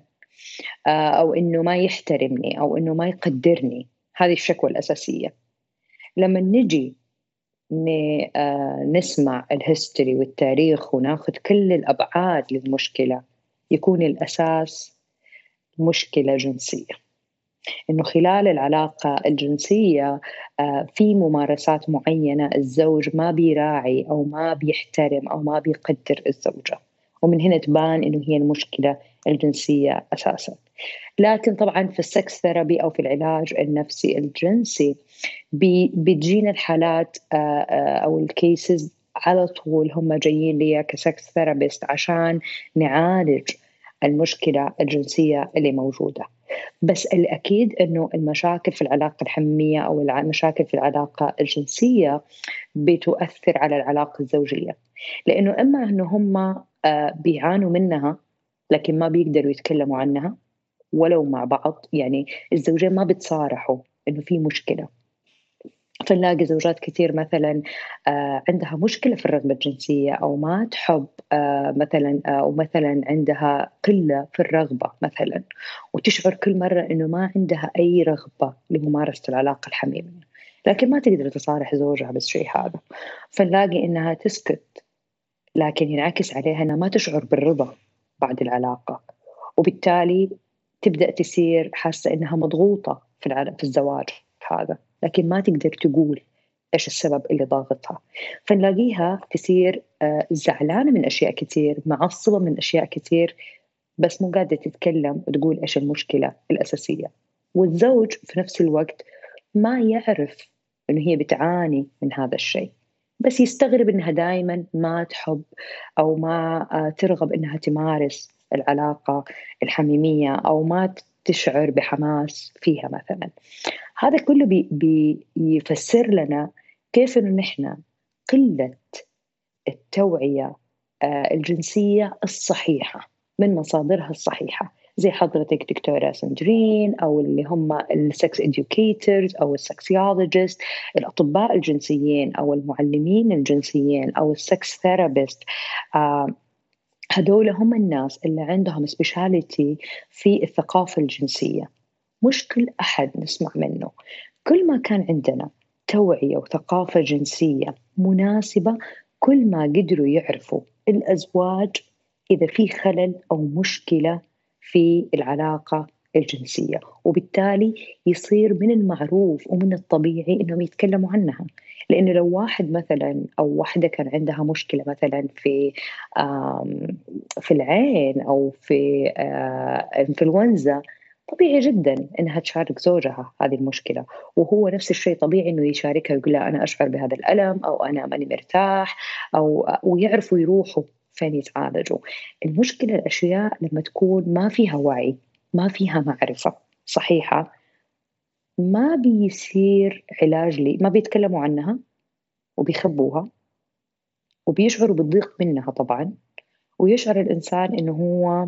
أو إنه ما يحترمني أو إنه ما يقدرني. هذه الشكوى الأساسية. لما نجي آه، نسمع الهيستوري والتاريخ وناخذ كل الأبعاد للمشكلة يكون الأساس مشكلة جنسية. إنه خلال العلاقة الجنسية آه، في ممارسات معينة الزوج ما بيراعي أو ما بيحترم أو ما بيقدر الزوجة. ومن هنا تبان إنه هي المشكلة الجنسية أساسا. لكن طبعا في ال sex therapy أو في العلاج النفسي الجنسي بتجينا الحالات آه، آه، أو ال cases على طول هم جايين لي ك sex therapist عشان نعالج المشكلة الجنسية اللي موجودة. بس الأكيد أنه المشاكل في العلاقة الحمية أو المشاكل في العلاقة الجنسية بتؤثر على العلاقة الزوجية. لأنه إما أنه هم آه، بيعانوا منها لكن ما بيقدروا يتكلموا عنها ولو مع بعض يعني الزوجين ما بتصارحوا إنه في مشكلة. فنلاقي زوجات كثير مثلا آه، عندها مشكلة في الرغبة الجنسية أو ما تحب آه، مثلا أو مثلا عندها قلة في الرغبة مثلا. وتشعر كل مرة إنه ما عندها أي رغبة لممارسة العلاقة الحميميه لكن ما تقدر تصارح زوجها بالشيء هذا. فنلاقي إنها تسكت لكن ينعكس عليها إنها ما تشعر بالرضا بعد العلاقة. وبالتالي تبدأ تصير حاسة إنها مضغوطة في الزواج هذا. لكن ما تقدر تقول إيش السبب اللي ضاغطها. فنلاقيها تصير آه، زعلانة من أشياء كثير معصبة من أشياء كثير بس مو قادرة تتكلم وتقول إيش المشكلة الأساسية. والزوج في نفس الوقت ما يعرف إنه هي بتعاني من هذا الشيء بس يستغرب إنها دائما ما تحب أو ما آه، ترغب إنها تمارس العلاقة الحميمية أو ما تشعر بحماس فيها مثلا. هذا كله بي بيفسر لنا كيف إنه نحن قلة التوعية آه، الجنسية الصحيحة من مصادرها الصحيحة. زي حضرتك دكتورة سندرين أو اللي هم السكس educators أو ال sexologist الأطباء الجنسيين أو المعلمين الجنسيين أو ال sex therapist هدول هم الناس اللي عندهم speciality في الثقافة الجنسية. مش كل أحد نسمع منه. كل ما كان عندنا توعية وثقافة جنسية مناسبة كل ما قدروا يعرفوا الأزواج إذا في خلل أو مشكلة في العلاقة الجنسية. وبالتالي يصير من المعروف ومن الطبيعي أنهم يتكلموا عنها. لأنه لو واحد مثلا أو واحدة كان عندها مشكلة مثلا في في العين أو في آه، إنفلونزا طبيعي جدا إنها تشارك زوجها هذه المشكلة. وهو نفس الشيء طبيعي إنه يشاركها ويقول لها أنا أشعر بهذا الألم أو أنا ماني مرتاح أو ويعرفوا يروحوا فين يتعالجوا. المشكلة الأشياء لما تكون ما فيها وعي ما فيها معرفة صحيحة؟ ما بيصير علاج لي ما بيتكلموا عنها وبيخبوها وبيشعروا بالضيق منها طبعا. ويشعر الإنسان إنه هو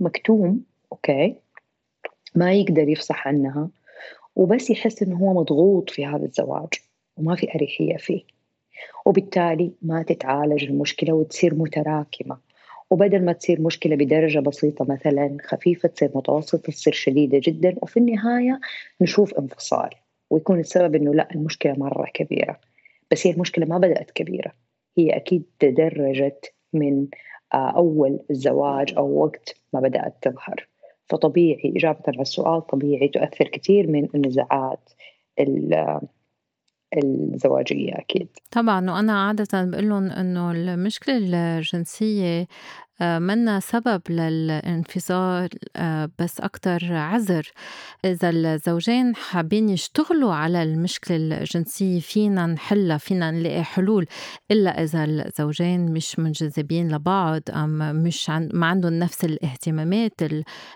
مكتوم أوكي؟ ما يقدر يفصح عنها وبس يحس إنه هو مضغوط في هذا الزواج وما في أريحية فيه. وبالتالي ما تتعالج المشكلة وتصير متراكمة. وبدل ما تصير مشكلة بدرجة بسيطة مثلا خفيفة تصير متوسطة تصير شديدة جدا وفي النهاية نشوف انفصال ويكون السبب إنه لا المشكلة مرة كبيرة. بس هي المشكلة ما بدأت كبيرة. هي أكيد تدرجت من آه، أول الزواج أو وقت ما بدأت تظهر. فطبيعي إجابة على السؤال طبيعي تؤثر كثير من النزاعات الزواجية أكيد. طبعا وأنا عادة بقول لهم إنه المشكلة الجنسية آه، منا سبب للانفصال آه، بس أكتر عذر. إذا الزوجين حابين يشتغلوا على المشكلة الجنسية فينا نحلها فينا نلاقي حلول إلا إذا الزوجين مش منجذبين لبعض أم مش عن ما عندهم نفس الاهتمامات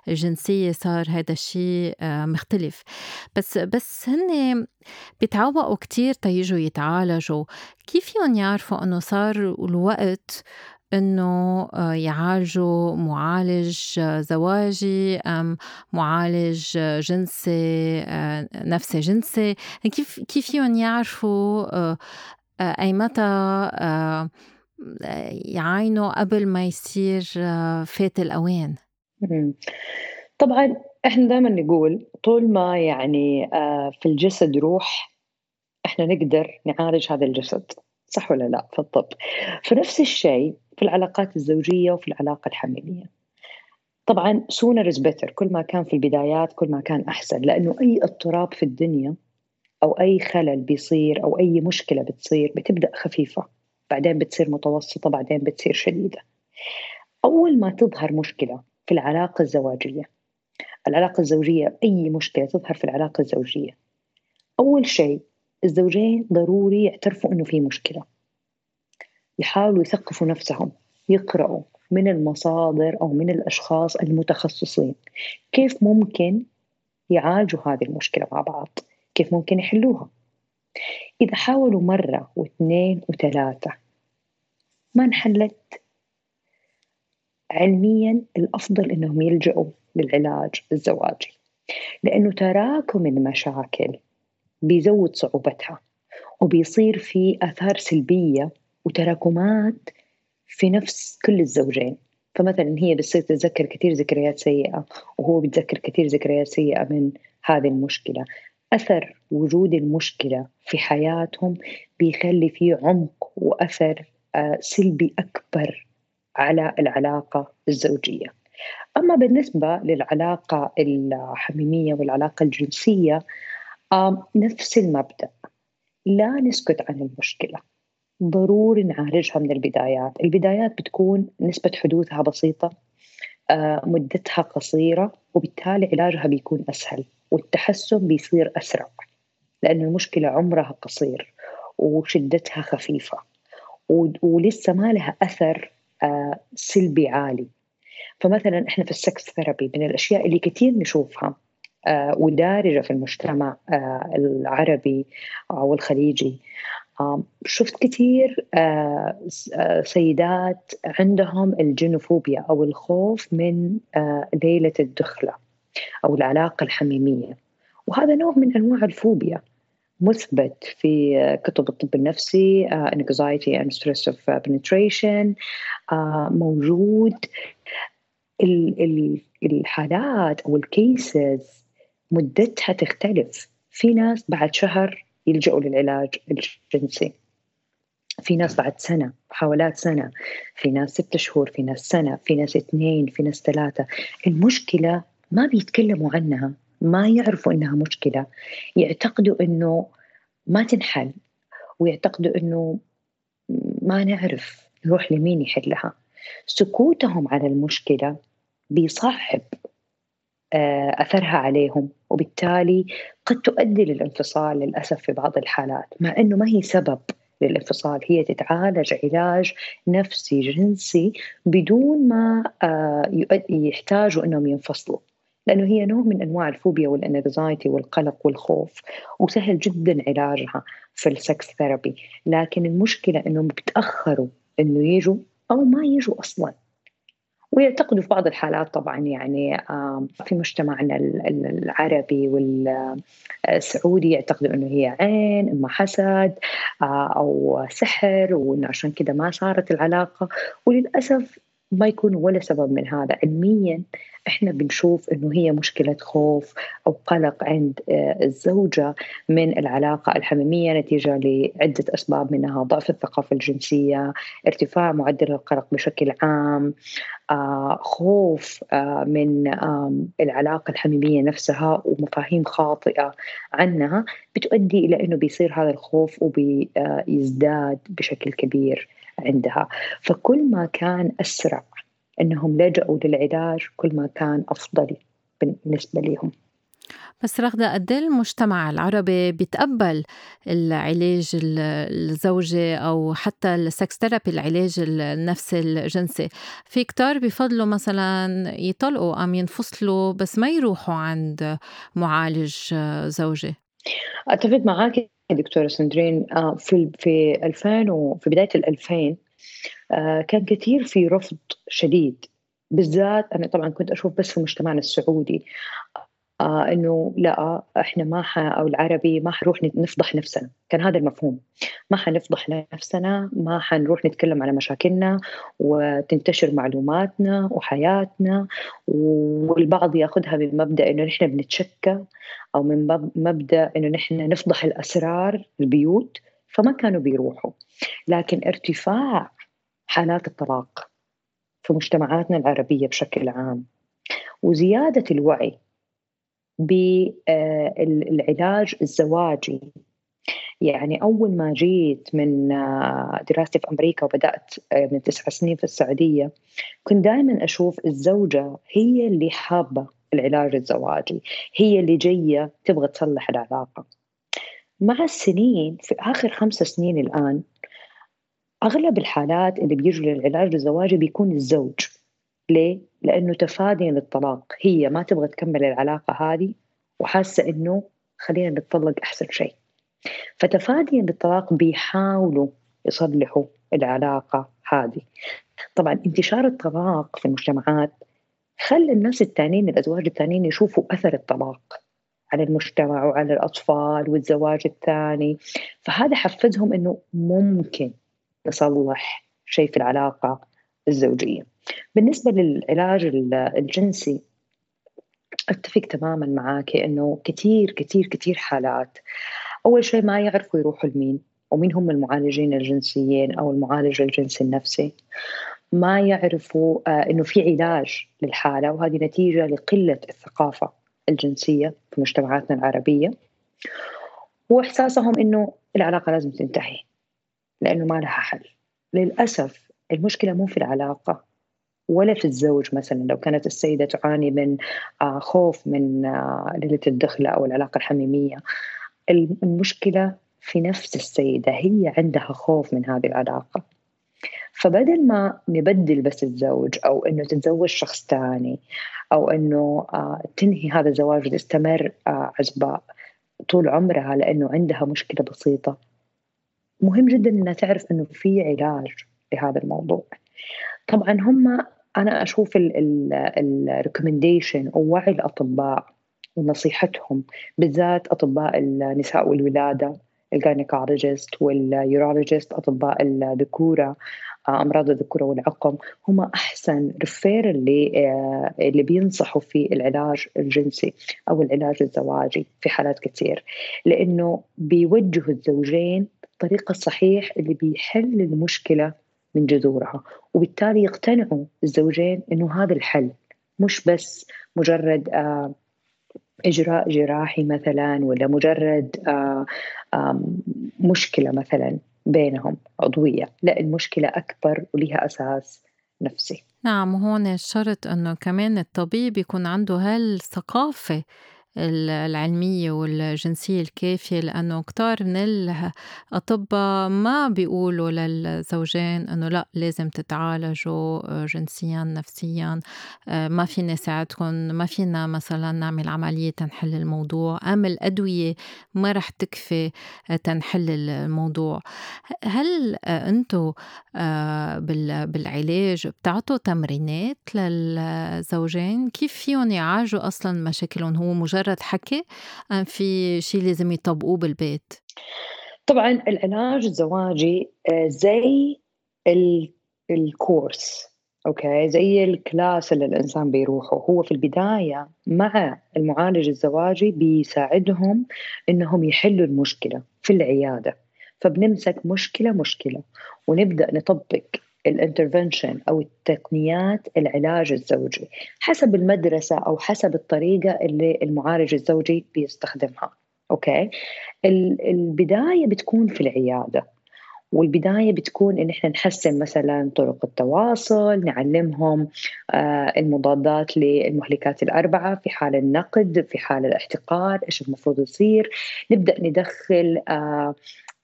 الجنسية صار هذا الشيء آه، مختلف. بس بس هن بيتعوقوا كتير تيجوا يتعالجوا. كيف فيهم يعرفوا إنه صار الوقت إنه آه، يعالجوا معالج زواجي أم معالج جنسي آه، نفسي جنسي. كيف كيف فيهم يعرفوا آه، أي متى يعاينوا قبل ما يصير فات الاوان طبعا إحنا دائما نقول طول ما يعني في الجسد روح إحنا نقدر نعالج هذا الجسد صح ولا لا؟ في الطب. فنفس الشيء في العلاقات الزوجية وفي العلاقة الحميمية. طبعا sooner is better كل ما كان في البدايات كل ما كان أحسن لأنه أي اضطراب في الدنيا أو أي خلل بيصير أو أي مشكلة بتصير بتبدأ خفيفة بعدين بتصير متوسطة بعدين بتصير شديدة. أول ما تظهر مشكلة في العلاقة الزواجية العلاقة الزوجية أي مشكلة تظهر في العلاقة الزوجية أول شيء الزوجين ضروري يعترفوا إنه في مشكلة. يحاولوا يثقفوا نفسهم يقرأوا من المصادر أو من الأشخاص المتخصصين. كيف ممكن يعالجوا هذه المشكلة مع بعض؟ كيف ممكن يحلوها؟ إذا حاولوا مرة واثنين وثلاثة ما انحلت. علميا الأفضل أنهم يلجأوا للعلاج الزواجي لأنه تراكم المشاكل بيزود صعوبتها وبيصير في آثار سلبية وتراكمات في نفس كل الزوجين. فمثلا هي بتصير تتذكر كثير ذكريات سيئة وهو بيتذكر كثير ذكريات سيئة من هذه المشكلة. أثر وجود المشكلة في حياتهم بيخلي فيه عمق وأثر آه، سلبي أكبر على العلاقة الزوجية. أما بالنسبة للعلاقة الحميمية والعلاقة الجنسية نفس المبدأ. لا نسكت عن المشكلة. ضروري نعالجها من البدايات. البدايات بتكون نسبة حدوثها بسيطة آه، مدتها قصيرة وبالتالي علاجها بيكون أسهل والتحسن بيصير أسرع لأن المشكلة عمرها قصير وشدتها خفيفة ولسه ما لها أثر آه، سلبي عالي. فمثلا إحنا في ال sex therapy من الأشياء اللي كثير نشوفها آه، ودارجة في المجتمع العربي أو الخليجي شفت كثير سيدات عندهم الجينوفوبيا أو الخوف من ليلة الدخلة أو العلاقة الحميمية. وهذا نوع من أنواع الفوبيا مثبت في كتب الطب النفسي anxiety and stress of penetration موجود. ال ال الحالات أو الكيسز مدتها تختلف. في ناس بعد شهر يلجأوا للعلاج الجنسي. في ناس بعد سنة محاولات سنة في ناس ستة شهور في ناس سنة في ناس اثنين في ناس ثلاثة. المشكلة ما بيتكلموا عنها ما يعرفوا إنها مشكلة. يعتقدوا إنه ما تنحل ويعتقدوا إنه ما نعرف نروح لمين يحلها سكوتهم على المشكلة بيصعب. آه، أثرها عليهم. وبالتالي قد تؤدي للانفصال للأسف في بعض الحالات. مع إنه ما هي سبب للانفصال هي تتعالج علاج نفسي جنسي بدون ما آه، يحتاجوا إنهم ينفصلوا. لأنه هي نوع من أنواع الفوبيا وال anxiety والقلق والخوف وسهل جدا علاجها في ال sex therapy لكن المشكلة إنهم بيتاخروا إنه يجوا أو ما يجوا أصلا. ويعتقدوا في بعض الحالات طبعا يعني في مجتمعنا العربي والسعودي يعتقدوا إنه هي عين إما حسد آه، أو سحر وإنه عشان كذا ما صارت العلاقة. وللأسف ما يكون ولا سبب من هذا. علميا إحنا بنشوف إنه هي مشكلة خوف أو قلق عند آه، الزوجة من العلاقة الحميمية نتيجة لعدة أسباب منها ضعف الثقافة الجنسية، ارتفاع معدل القلق بشكل عام، آه، خوف آه، من العلاقة الحميمية نفسها ومفاهيم خاطئة عنها بتؤدي إلى إنه بيصير هذا الخوف وبيزداد بشكل كبير. عندها. فكل ما كان أسرع أنهم لجأوا للعلاج كل ما كان أفضل بالنسبة لهم بس رغدة قد إيه المجتمع العربي بيتقبل العلاج الزوجي أو حتى ال sex therapy العلاج النفسي الجنسي؟ في كتار بفضلوا مثلا يطلقوا أم ينفصلوا بس ما يروحوا عند معالج زوجي؟ أتفق معك دكتورة سندرين آه، في في 2000 وفي بداية ال 2000 آه، كان كثير في رفض شديد. بالذات أنا طبعا كنت أشوف بس في مجتمعنا السعودي. آه إنه لا إحنا ما ح أو العربي ما حنروح نفضح نفسنا. كان هذا المفهوم. ما حنفضح نفسنا ما حنروح نتكلم على مشاكلنا وتنتشر معلوماتنا وحياتنا والبعض ياخذها من مبدأ إنه نحن بنتشكى أو من مبدأ إنه نحن نفضح الأسرار البيوت فما كانوا بيروحوا. لكن ارتفاع حالات الطلاق في مجتمعاتنا العربية بشكل عام وزيادة الوعي بالعلاج الزواجي. يعني أول ما جيت من آه، دراستي في أمريكا وبدأت آه، من تسع سنين في السعودية كنت دائما أشوف الزوجة هي اللي حابة العلاج الزواجي هي اللي جاية تبغى تصلح العلاقة. مع السنين في آخر خمس سنين الآن أغلب الحالات اللي بيجوا للعلاج الزواجي بيكون الزوج. ليه؟ لأنه تفاديا للطلاق. هي ما تبغى تكمل العلاقة هذه وحاسة إنه خلينا نتطلق أحسن شيء. فتفاديا للطلاق بيحاولوا يصلحوا العلاقة هذه. طبعا انتشار الطلاق في المجتمعات خلى الناس الثانيين الأزواج الثانيين يشوفوا أثر الطلاق على المجتمع وعلى الأطفال والزواج الثاني. فهذا حفزهم أنه ممكن نصلح شيء في العلاقة الزوجية. بالنسبة للعلاج الجنسي أتفق تماما معك أنه كثير كثير كثير حالات أول شيء ما يعرفوا يروحوا لمين ومين هم المعالجين الجنسيين أو المعالج الجنسي النفسي. ما يعرفوا آه، أنه في علاج للحالة وهذه نتيجة لقلة الثقافة الجنسية في مجتمعاتنا العربية وإحساسهم أنه العلاقة لازم تنتهي لأنه ما لها حل. للأسف المشكلة مو في العلاقة ولا في الزوج مثلا لو كانت السيدة تعاني من آه، خوف من آه، ليلة الدخلة أو العلاقة الحميمية. المشكلة في نفس السيدة هي عندها خوف من هذه العلاقة. فبدل ما نبدل بس الزوج أو أنه تتزوج شخص ثاني أو أنه آه، تنهي هذا الزواج وتستمر عزباء طول عمرها لأنه عندها مشكلة بسيطة مهم جدا أنها تعرف أنه في علاج لهذا الموضوع. طبعا هم أنا أشوف ال recommendation ووعي الأطباء ونصيحتهم بالذات أطباء النساء والولادة ال gynecologist وال urologist أطباء الذكورة أمراض الذكورة والعقم هم أحسن ريفير اللي آه، اللي بينصحوا في العلاج الجنسي أو العلاج الزواجي في حالات كثير لأنه بيوجهوا الزوجين بالطريقة الصحيح اللي بيحل المشكلة من جذورها. وبالتالي يقتنعوا الزوجين إنه هذا الحل. مش بس مجرد آه إجراء جراحي مثلا ولا مجرد آه مشكلة مثلا بينهم عضوية. لا المشكلة أكبر ولها أساس نفسي. نعم هون الشرط إنه كمان الطبيب يكون عنده هالثقافة العلمية والجنسية الكافية لأنه كتار من الأطباء ما بيقولوا للزوجين إنه لأ لازم تتعالجوا جنسيا نفسيا ما فينا نساعدكم ما فينا مثلا نعمل عملية تنحل الموضوع أم الأدوية ما رح تكفي تنحل الموضوع. هل أنتوا بالعلاج بتعطوا تمرينات للزوجين؟ كيف فيهم يعالجوا أصلا مشاكلهم؟ هو مجرد مجرد حكي أم في شيء لازم يطبقوه بالبيت؟ طبعا العلاج الزواجي آه، زي ال course okay؟ زي ال class اللي الإنسان بيروحه. هو في البداية مع المعالج الزواجي بيساعدهم إنهم يحلوا المشكلة في العيادة. فبنمسك مشكلة مشكلة ونبدأ نطبق ال intervention أو التقنيات العلاج الزوجي حسب المدرسة أو حسب الطريقة اللي المعالج الزوجي بيستخدمها. okay؟ البداية بتكون في العيادة والبداية بتكون إن إحنا نحسن مثلا طرق التواصل نعلمهم آه المضادات للمهلكات الأربعة في حال النقد في حال الاحتقار إيش المفروض يصير. نبدأ ندخل آه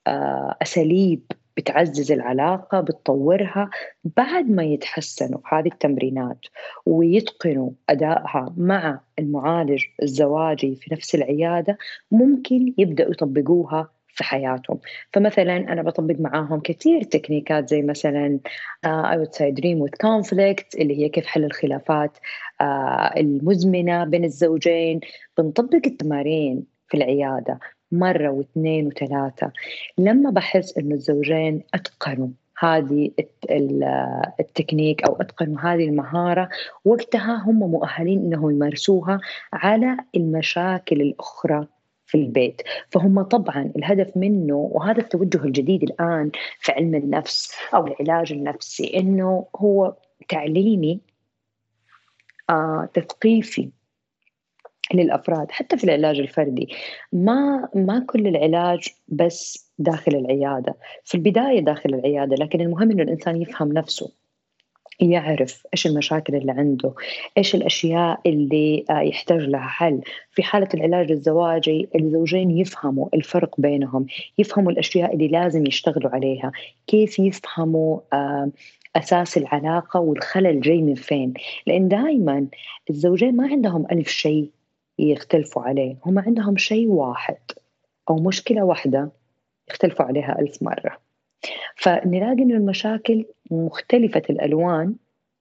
آه أساليب بتعزز العلاقة بتطورها بعد ما يتحسنوا هذه التمرينات ويتقنوا أدائها مع المعالج الزواجي في نفس العيادة ممكن يبدأوا يطبقوها في حياتهم. فمثلا أنا بطبق معاهم كثير تكنيكات زي مثلا uh, I would say dream with conflict اللي هي كيف حل الخلافات uh, المزمنة بين الزوجين. بنطبق التمارين في العيادة. مرة واثنين وثلاثة. لما بحس إنه الزوجين أتقنوا هذه التكنيك أو أتقنوا هذه المهارة وقتها هم مؤهلين إنهم يمارسوها على المشاكل الأخرى في البيت. فهم طبعا الهدف منه وهذا التوجه الجديد الآن في علم النفس أو العلاج النفسي إنه هو تعليمي آه تثقيفي. للأفراد حتى في العلاج الفردي. ما ما كل العلاج بس داخل العيادة. في البداية داخل العيادة لكن المهم إنه الإنسان يفهم نفسه. يعرف إيش المشاكل اللي عنده، إيش الأشياء اللي آه، يحتاج لها حل، في حالة العلاج الزواجي الزوجين يفهموا الفرق بينهم، يفهموا الأشياء اللي لازم يشتغلوا عليها، كيف يفهموا آه، أساس العلاقة والخلل جاي من فين، لأن دائما الزوجين ما عندهم ألف شيء يختلفوا عليه، هم عندهم شيء واحد أو مشكلة واحدة يختلفوا عليها ألف مرة. فنلاقي إنه المشاكل مختلفة الألوان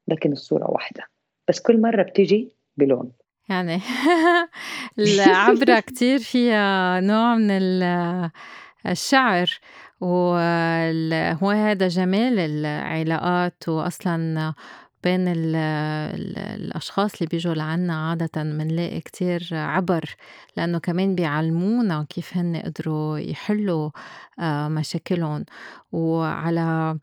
لكن الصورة واحدة. بس كل مرة بتجي بلون. يعني العبرة كتير فيها نوع من الشعر. وهو هذا جمال العلاقات. وأصلا بين ال ال الأشخاص اللي بيجوا لعنا عادةً بنلاقي كتير عبر، لإنه كمان بيعلمونا كيف هن قدروا يحلّوا آه، مشاكلهم، وعلى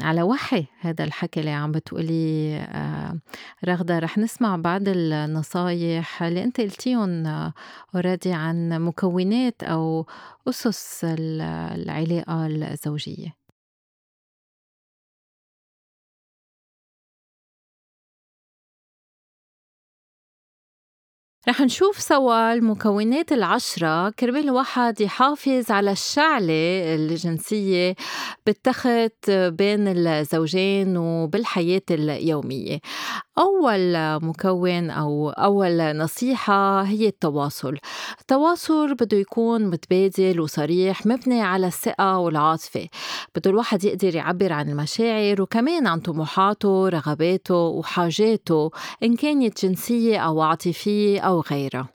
على وحي هذا الحكي اللي عم بتقولي آه، رغدة رح نسمع بعض النصايح اللي أنتِ قلتيهم اوريدي عن مكونات أو أُسس العلاقة الزوجية. رح نشوف سوا المكونات العشرة. كرمال الواحد يحافظ على الشعلة الجنسية بالتخت بين الزوجين وبالحياة اليومية. أول مكون أو أول نصيحة هي التواصل. التواصل بده يكون متبادل وصريح مبني على الثقة والعاطفة. بده الواحد يقدر يعبر عن المشاعر وكمان عن طموحاته رغباته وحاجاته إن كانت جنسية أو عاطفية أو غيرها.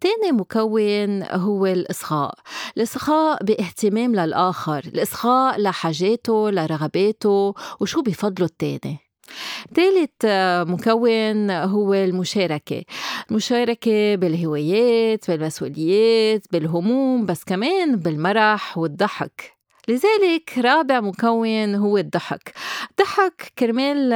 تاني مكون هو الإصغاء. الإصغاء باهتمام للآخر الإصغاء لحاجاته لرغباته وشو بفضله التاني؟ ثالث مكون هو المشاركة. المشاركة بالهوايات بالمسؤوليات بالهموم بس كمان بالمرح والضحك. لذلك رابع مكون هو الضحك. الضحك كرمال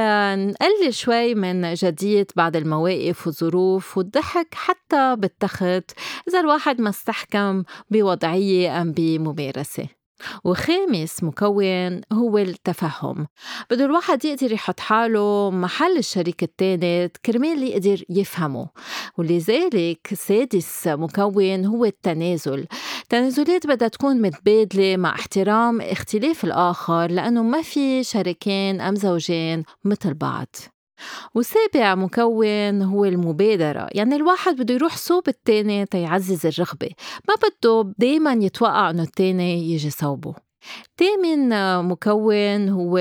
نقلل شوي من جدية بعض المواقف والظروف والضحك حتى بالتخت إذا الواحد ما استحكم بوضعية أم بممارسة. وخامس مكون هو التفهم. بده الواحد يقدر يحط حاله محل الشريك التاني كرمال يقدر يفهمه. ولذلك سادس مكون هو التنازل. التنازلات بدها تكون متبادلة مع احترام اختلاف الآخر لأنه ما في شريكين أم زوجين مثل بعض. وسابع مكون هو المبادرة يعني الواحد بده يروح صوب التاني تيعزز الرغبة ما بده دايما يتوقع إنه التاني يجي صوبه. تامن مكون هو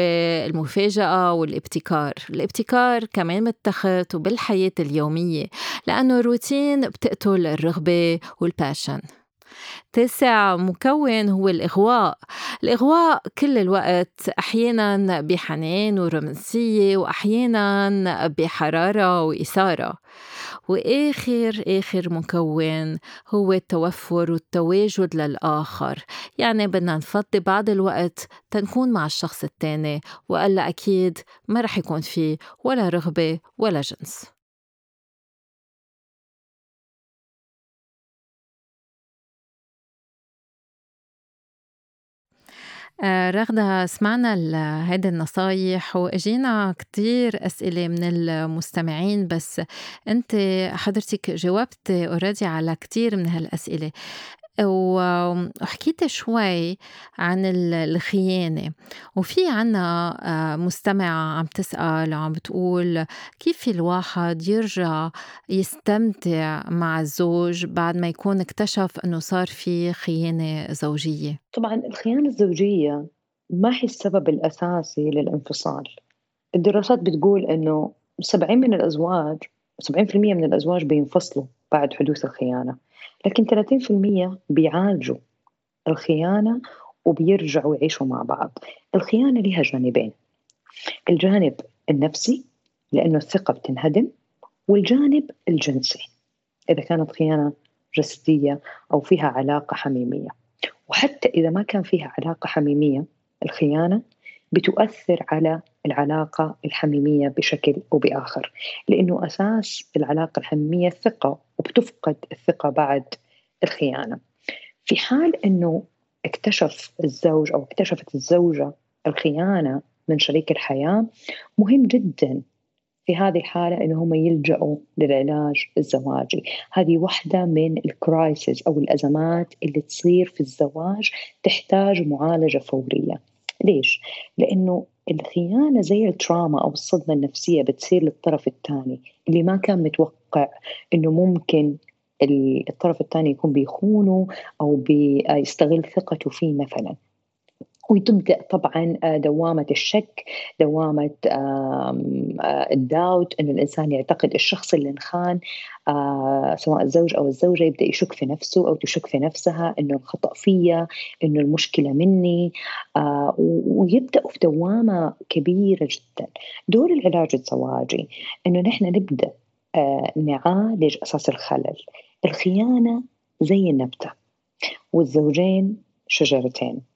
المفاجأة والابتكار الابتكار كمان متخذ وبالحياة اليومية لأنه الروتين بتقتل الرغبة والباشن تاسع مكون هو الإغواء. الإغواء كل الوقت أحيانا بحنان ورومانسية وأحيانا بحرارة وإثارة. وآخر آخر مكون هو التوفر والتواجد للآخر. يعني بدنا نفضي بعض الوقت تنكون مع الشخص التاني وإلا أكيد ما رح يكون في ولا رغبة ولا جنس. رغدة سمعنا هيدي النصايح وإجينا كتير أسئلة من المستمعين بس أنت حضرتك جاوبت اوريدي على كتير من هالأسئلة. وحكيت شوي عن الخيانة. وفي عنا آه، مستمعة عم تسأل وعم بتقول كيف الواحد يرجع يستمتع مع الزوج بعد ما يكون اكتشف إنه صار في خيانة زوجية؟ طبعا الخيانة الزوجية ما هي السبب الأساسي للانفصال. الدراسات بتقول إنه 70 من الأزواج 70% من الأزواج بينفصلوا. بعد حدوث الخيانة. لكن 30% بيعالجوا الخيانة وبيرجعوا يعيشوا مع بعض. الخيانة لها جانبين. الجانب النفسي لأنه الثقة بتنهدم والجانب الجنسي. إذا كانت خيانة جسدية أو فيها علاقة حميمية. وحتى إذا ما كان فيها علاقة حميمية الخيانة بتؤثر على العلاقة الحميمية بشكل أو بآخر لأنه أساس العلاقة الحميمية الثقة وبتفقد الثقة بعد الخيانة. في حال أنه اكتشف الزوج أو اكتشفت الزوجة الخيانة من شريك الحياة مهم جدا في هذه الحالة إن هم يلجأوا للعلاج الزواجي. هذه واحدة من الكرايسيس أو الأزمات اللي تصير في الزواج تحتاج معالجة فورية. ليش؟ لأنه الخيانة زي التراما أو الصدمة النفسية بتصير للطرف الثاني اللي ما كان متوقع إنه ممكن الطرف الثاني يكون بيخونه أو بيستغل ثقته فيه مثلا. وتبدا طبعا آه، دوامة الشك دوامة آه، الداوت إنه الإنسان يعتقد الشخص اللي انخان آه، سواء الزوج أو الزوجة يبدأ يشك في نفسه أو تشك في نفسها إنه الخطأ فيا إنه المشكلة مني ويبداوا في دوامة كبيرة جدا. دور العلاج الزواجي إنه نحن نبدأ نعالج أساس الخلل. الخيانة زي النبتة والزوجين شجرتين.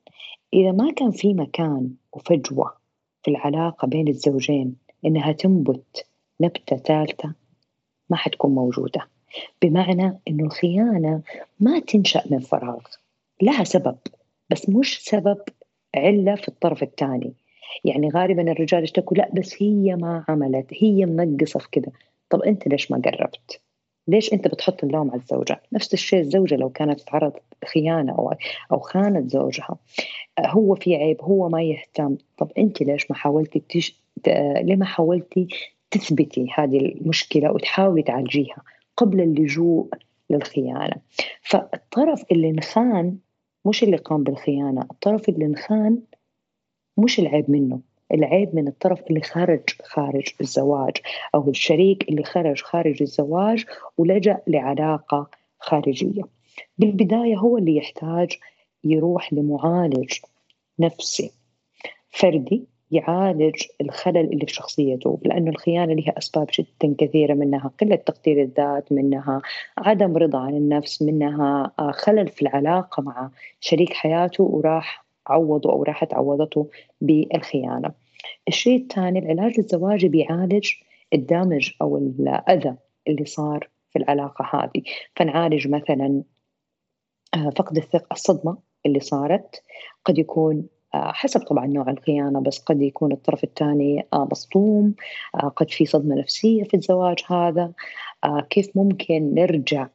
إذا ما كان في مكان وفجوة في العلاقة بين الزوجين إنها تنبت نبتة ثالثة ما حتكون موجودة. بمعنى إنه الخيانة ما تنشأ من فراغ لها سبب بس مش سبب علة في الطرف الثاني. يعني غالبا الرجال يشتكوا لا بس هي ما عملت هي منقصة في كذا طب أنت ليش ما قربت؟ ليش أنت بتحط اللوم على الزوجة؟ نفس الشيء الزوجة لو كانت تعرضت خيانه أو أو خانت زوجها هو في عيب هو ما يهتم. طب أنت ليش ما حاولتي تش... ليه ما حاولتي تثبتي هذه المشكلة وتحاولي تعالجيها قبل اللجوء للخيانة؟ فالطرف اللي انخان مش اللي قام بالخيانة الطرف اللي انخان مش العيب منه. العيب من الطرف اللي خرج خارج الزواج أو الشريك اللي خرج خارج الزواج ولجأ لعلاقة خارجية. بالبداية هو اللي يحتاج يروح لمعالج نفسي فردي يعالج الخلل اللي في شخصيته لأنه الخيانة لها أسباب جدا كثيرة منها قلة تقدير الذات منها عدم رضا عن النفس منها آه، خلل في العلاقة مع شريك حياته وراح عوضوا أو راحت عوضته بالخيانة. الشيء الثاني العلاج الزواجي بيعالج الدامج أو الأذى اللي صار في العلاقة هذه. فنعالج مثلا آه، فقد الثقة الصدمة اللي صارت. قد يكون آه، حسب طبعا نوع الخيانة بس قد يكون الطرف الثاني آه، مصدوم قد في صدمة نفسية في الزواج هذا. كيف ممكن نرجع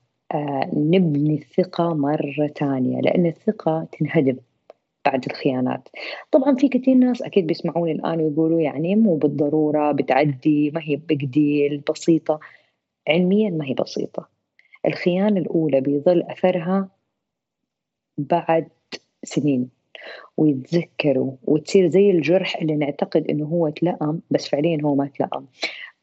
نبني الثقة مرة ثانية؟ لأن الثقة تنهدم. بعد الخيانات. طبعا في كثير ناس أكيد بيسمعوني الآن ويقولوا يعني مو بالضرورة بتعدي ما هي بقديل بسيطة. علميا ما هي بسيطة. الخيانة الأولى بيظل أثرها بعد سنين. ويتذكروا وتصير زي الجرح اللي نعتقد إنه هو تلأم بس فعليا هو ما تلأم.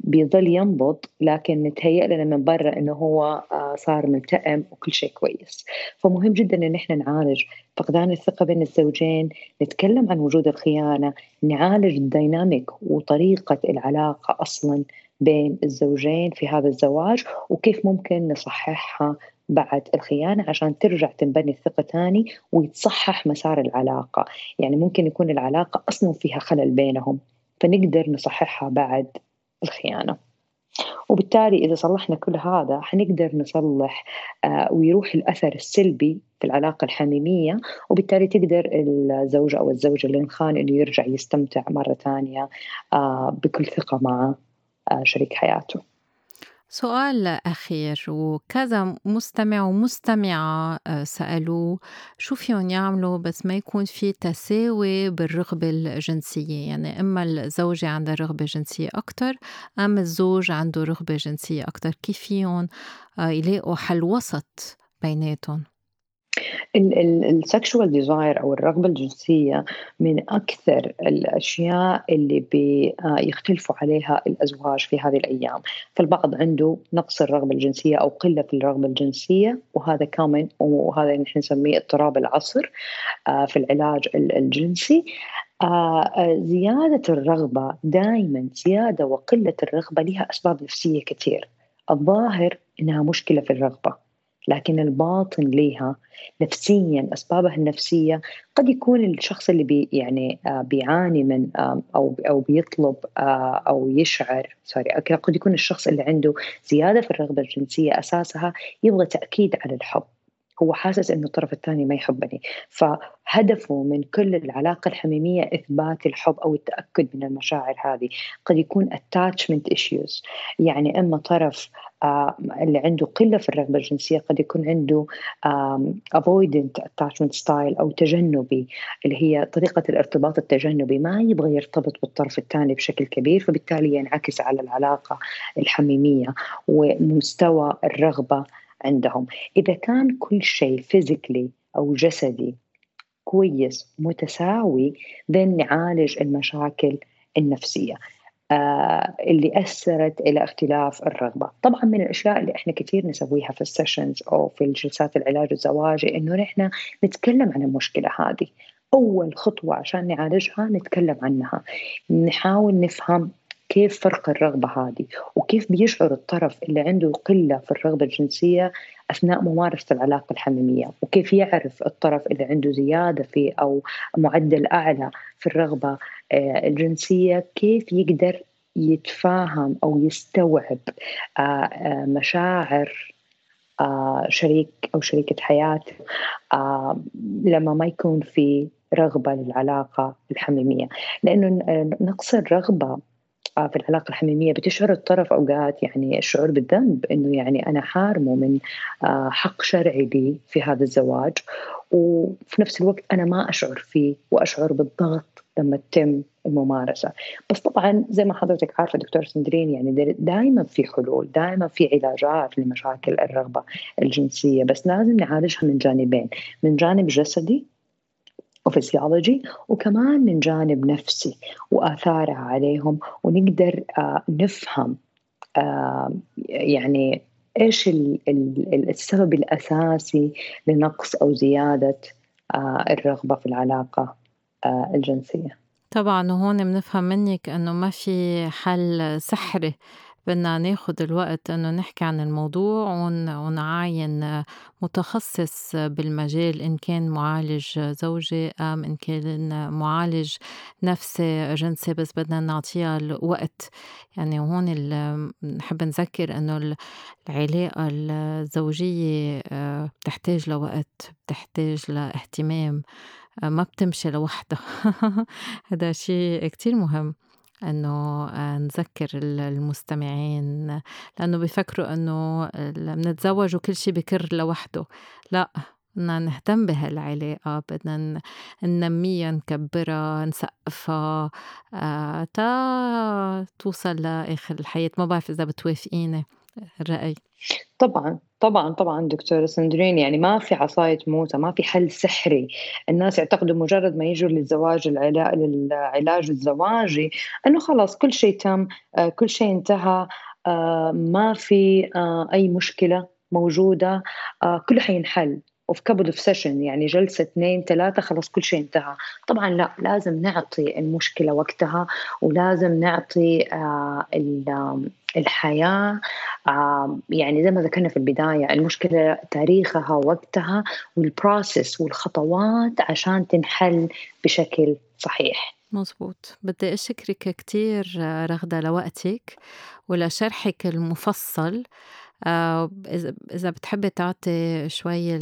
بيظل ينبض لكن نتهيأ لنا من برا إنه هو آه، صار ملتئم وكل شيء كويس. فمهم جدا إن إحنا نعالج فقدان الثقة بين الزوجين نتكلم عن وجود الخيانة نعالج الديناميك وطريقة العلاقة أصلا بين الزوجين في هذا الزواج وكيف ممكن نصححها بعد الخيانة عشان ترجع تنبني الثقة تاني ويتصحح مسار العلاقة. يعني ممكن يكون العلاقة أصلا فيها خلل بينهم فنقدر نصححها بعد الخيانة. وبالتالي إذا صلحنا كل هذا حنقدر نصلح آه ويروح الأثر السلبي في العلاقة الحميمية وبالتالي تقدر الزوجة أو الزوج اللي انخان إنه يرجع يستمتع مرة ثانية آه بكل ثقة مع آه شريك حياته. سؤال أخير. وكذا مستمع ومستمعة آه، سألوا شو فيهم يعملوا بس ما يكون في تساوي بالرغبة الجنسية؟ يعني إما الزوجة عندها رغبة جنسية أكتر أم الزوج عنده رغبة جنسية أكتر. كيف فيهم آه، يلاقوا حل وسط بيناتهم؟ ال sexual desire أو الرغبة الجنسية من أكثر الأشياء اللي بيختلفوا عليها الأزواج في هذه الأيام. فالبعض عنده نقص الرغبة الجنسية أو قلة في الرغبة الجنسية وهذا كمان وهذا نحن نسميه اضطراب العصر آه، في العلاج الجنسي. آه، زيادة الرغبة دائما زيادة وقلة الرغبة لها أسباب نفسية كثير. الظاهر إنها مشكلة في الرغبة. لكن الباطن لها نفسيا أسبابها النفسية قد يكون الشخص اللي بي يعني آه بيعاني من أو أو بيطلب آه أو يشعر سوري قد يكون الشخص اللي عنده زيادة في الرغبة الجنسية أساسها يبغى تأكيد على الحب. هو حاسس إنه الطرف الثاني ما يحبني. فهدفه من كل العلاقة الحميمية إثبات الحب أو التأكد من المشاعر هذه. قد يكون attachment issues. يعني إما طرف آه اللي عنده قلة في الرغبة الجنسية قد يكون عنده avoidant attachment style أو تجنبي اللي هي طريقة الارتباط التجنبي. ما يبغى يرتبط بالطرف الثاني بشكل كبير فبالتالي ينعكس على العلاقة الحميمية ومستوى الرغبة عندهم. إذا كان كل شيء فيزيكلي أو جسدي كويس متساوي ذن نعالج المشاكل النفسية آه اللي أثرت إلى اختلاف الرغبة. طبعا من الأشياء اللي إحنا كثير نسويها في السيشنز أو في الجلسات العلاج الزواجي إنه نحن نتكلم عن المشكلة هذه. أول خطوة عشان نعالجها نتكلم عنها. نحاول نفهم كيف فرق الرغبة هذه؟ وكيف بيشعر الطرف اللي عنده قلة في الرغبة الجنسية أثناء ممارسة العلاقة الحميمية؟ وكيف يعرف الطرف اللي عنده زيادة في أو معدل أعلى في الرغبة آه، الجنسية؟ كيف يقدر يتفاهم أو يستوعب آه، آه، مشاعر شريك أو شريكة حياته لما ما يكون في رغبة للعلاقة الحميمية؟ لأنه نقص الرغبة في العلاقة الحميمية بتشعر الطرف أوقات يعني الشعور بالذنب إنه يعني أنا حارمه من آه، حق شرعي لي في هذا الزواج وفي نفس الوقت أنا ما أشعر فيه وأشعر بالضغط لما تتم الممارسة. بس طبعا زي ما حضرتك عارفة دكتور سندرين يعني دائما في حلول دائما في علاجات لمشاكل الرغبة الجنسية بس لازم نعالجها من جانبين من جانب جسدي وفسيولوجي وكمان من جانب نفسي وآثارها عليهم ونقدر آه، نفهم آه، يعني إيش السبب الأساسي لنقص أو زيادة آه، الرغبة في العلاقة الجنسية. طبعا وهون بنفهم منك إنه ما في حل سحري. بدنا ناخد الوقت إنه نحكي عن الموضوع ونعاين متخصص بالمجال إن كان معالج زوجي أم إن كان معالج نفسي جنسي بس بدنا نعطيها الوقت. يعني هون نحب نذكر إنه العلاقة الزوجية آه، بتحتاج لوقت بتحتاج لاهتمام آه، ما بتمشي لوحدها. هذا شيء كتير مهم. إنه آه، نذكّر المستمعين لإنّه بيفكروا إنه منتزوّج وكل شي بكر لوحده، لأ بدنا نهتم بهالعلاقة بدنا ننمّيها نكبّرها نسقّفها آه، تا توصل لآخر الحياة. ما بعرف إذا بتوافقيني. الرأي. طبعًا، طبعًا، طبعًا دكتورة سندرين يعني ما في عصاية موسى، ما في حل سحري، الناس يعتقدوا مجرد ما يجوا للزواج للعلاج الزواجي إنه خلاص كل شيء تم، آه، كل شيء انتهى، آه، ما في آه، أي مشكلة موجودة، كله حينحل. وفي كبد في سيشن يعني جلسة اثنين ثلاثة خلاص كل شيء انتهى. طبعا لا لازم نعطي المشكلة وقتها ولازم نعطي آه الحياة آه يعني زي ما ذكرنا في البداية المشكلة تاريخها وقتها والبروسيس والخطوات عشان تنحل بشكل صحيح. مزبوط بدي أشكرك كتير رغدة لوقتك ولشرحك المفصل. آه، إذا بتحبي تعطي شوي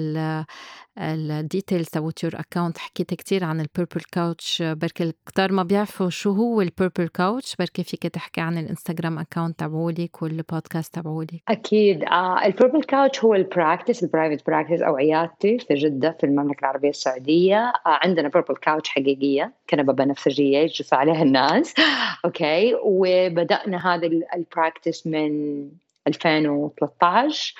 ال details تبعت your account حكيتي كتير عن ال Purple Couch بركي كتار ما بيعرفوا شو هو ال Purple Couch بركي فيك تحكي عن الانستغرام account تبعولك والبودكاست تبعولك أكيد. آه ال Purple Couch هو ال practice ال private practice أو عيادتي في جدة في المملكة العربية السعودية. آه عندنا purple couch حقيقية كنبه بنفسجيه يجلس عليها الناس. okay وبدأنا هذا ال practice من 2013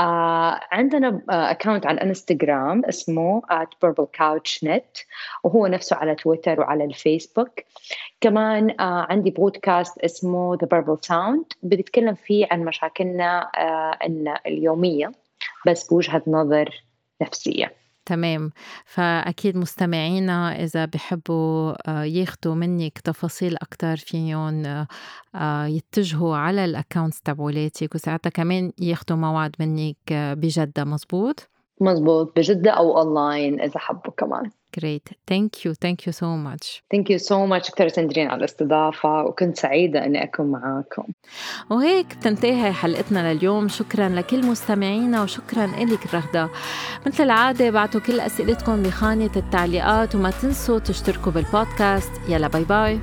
آه عندنا اكونت على الانستغرام اسمه @purplecouchnet وهو نفسه على تويتر وعلى الفيسبوك. كمان آه عندي بودكاست اسمه The Purple Sound. بنتكلم فيه عن مشاكلنا آه اليومية بس بوجهة نظر نفسية. تمام. فأكيد مستمعينا إذا بحبوا آه، ياخدوا منك تفاصيل أكتر فيهم آه، آه، يتجهوا على ال accounts تبعولاتك وساعتها كمان ياخدوا موعد منك بجدة. مزبوط؟ مزبوط. بجدة أو أونلاين إذا حبوا كمان. Great. Thank you. Thank you so much. Thank you so much دكتورة سندرين على الاستضافة وكنت سعيدة أني أكون معاكم وهيك بتنتهي حلقتنا لليوم شكرا لكل مستمعينا وشكرا لك رغدة مثل العادة بعتوا كل أسئلتكم بخانة التعليقات وما تنسوا تشتركوا بالبودكاست يلا bye bye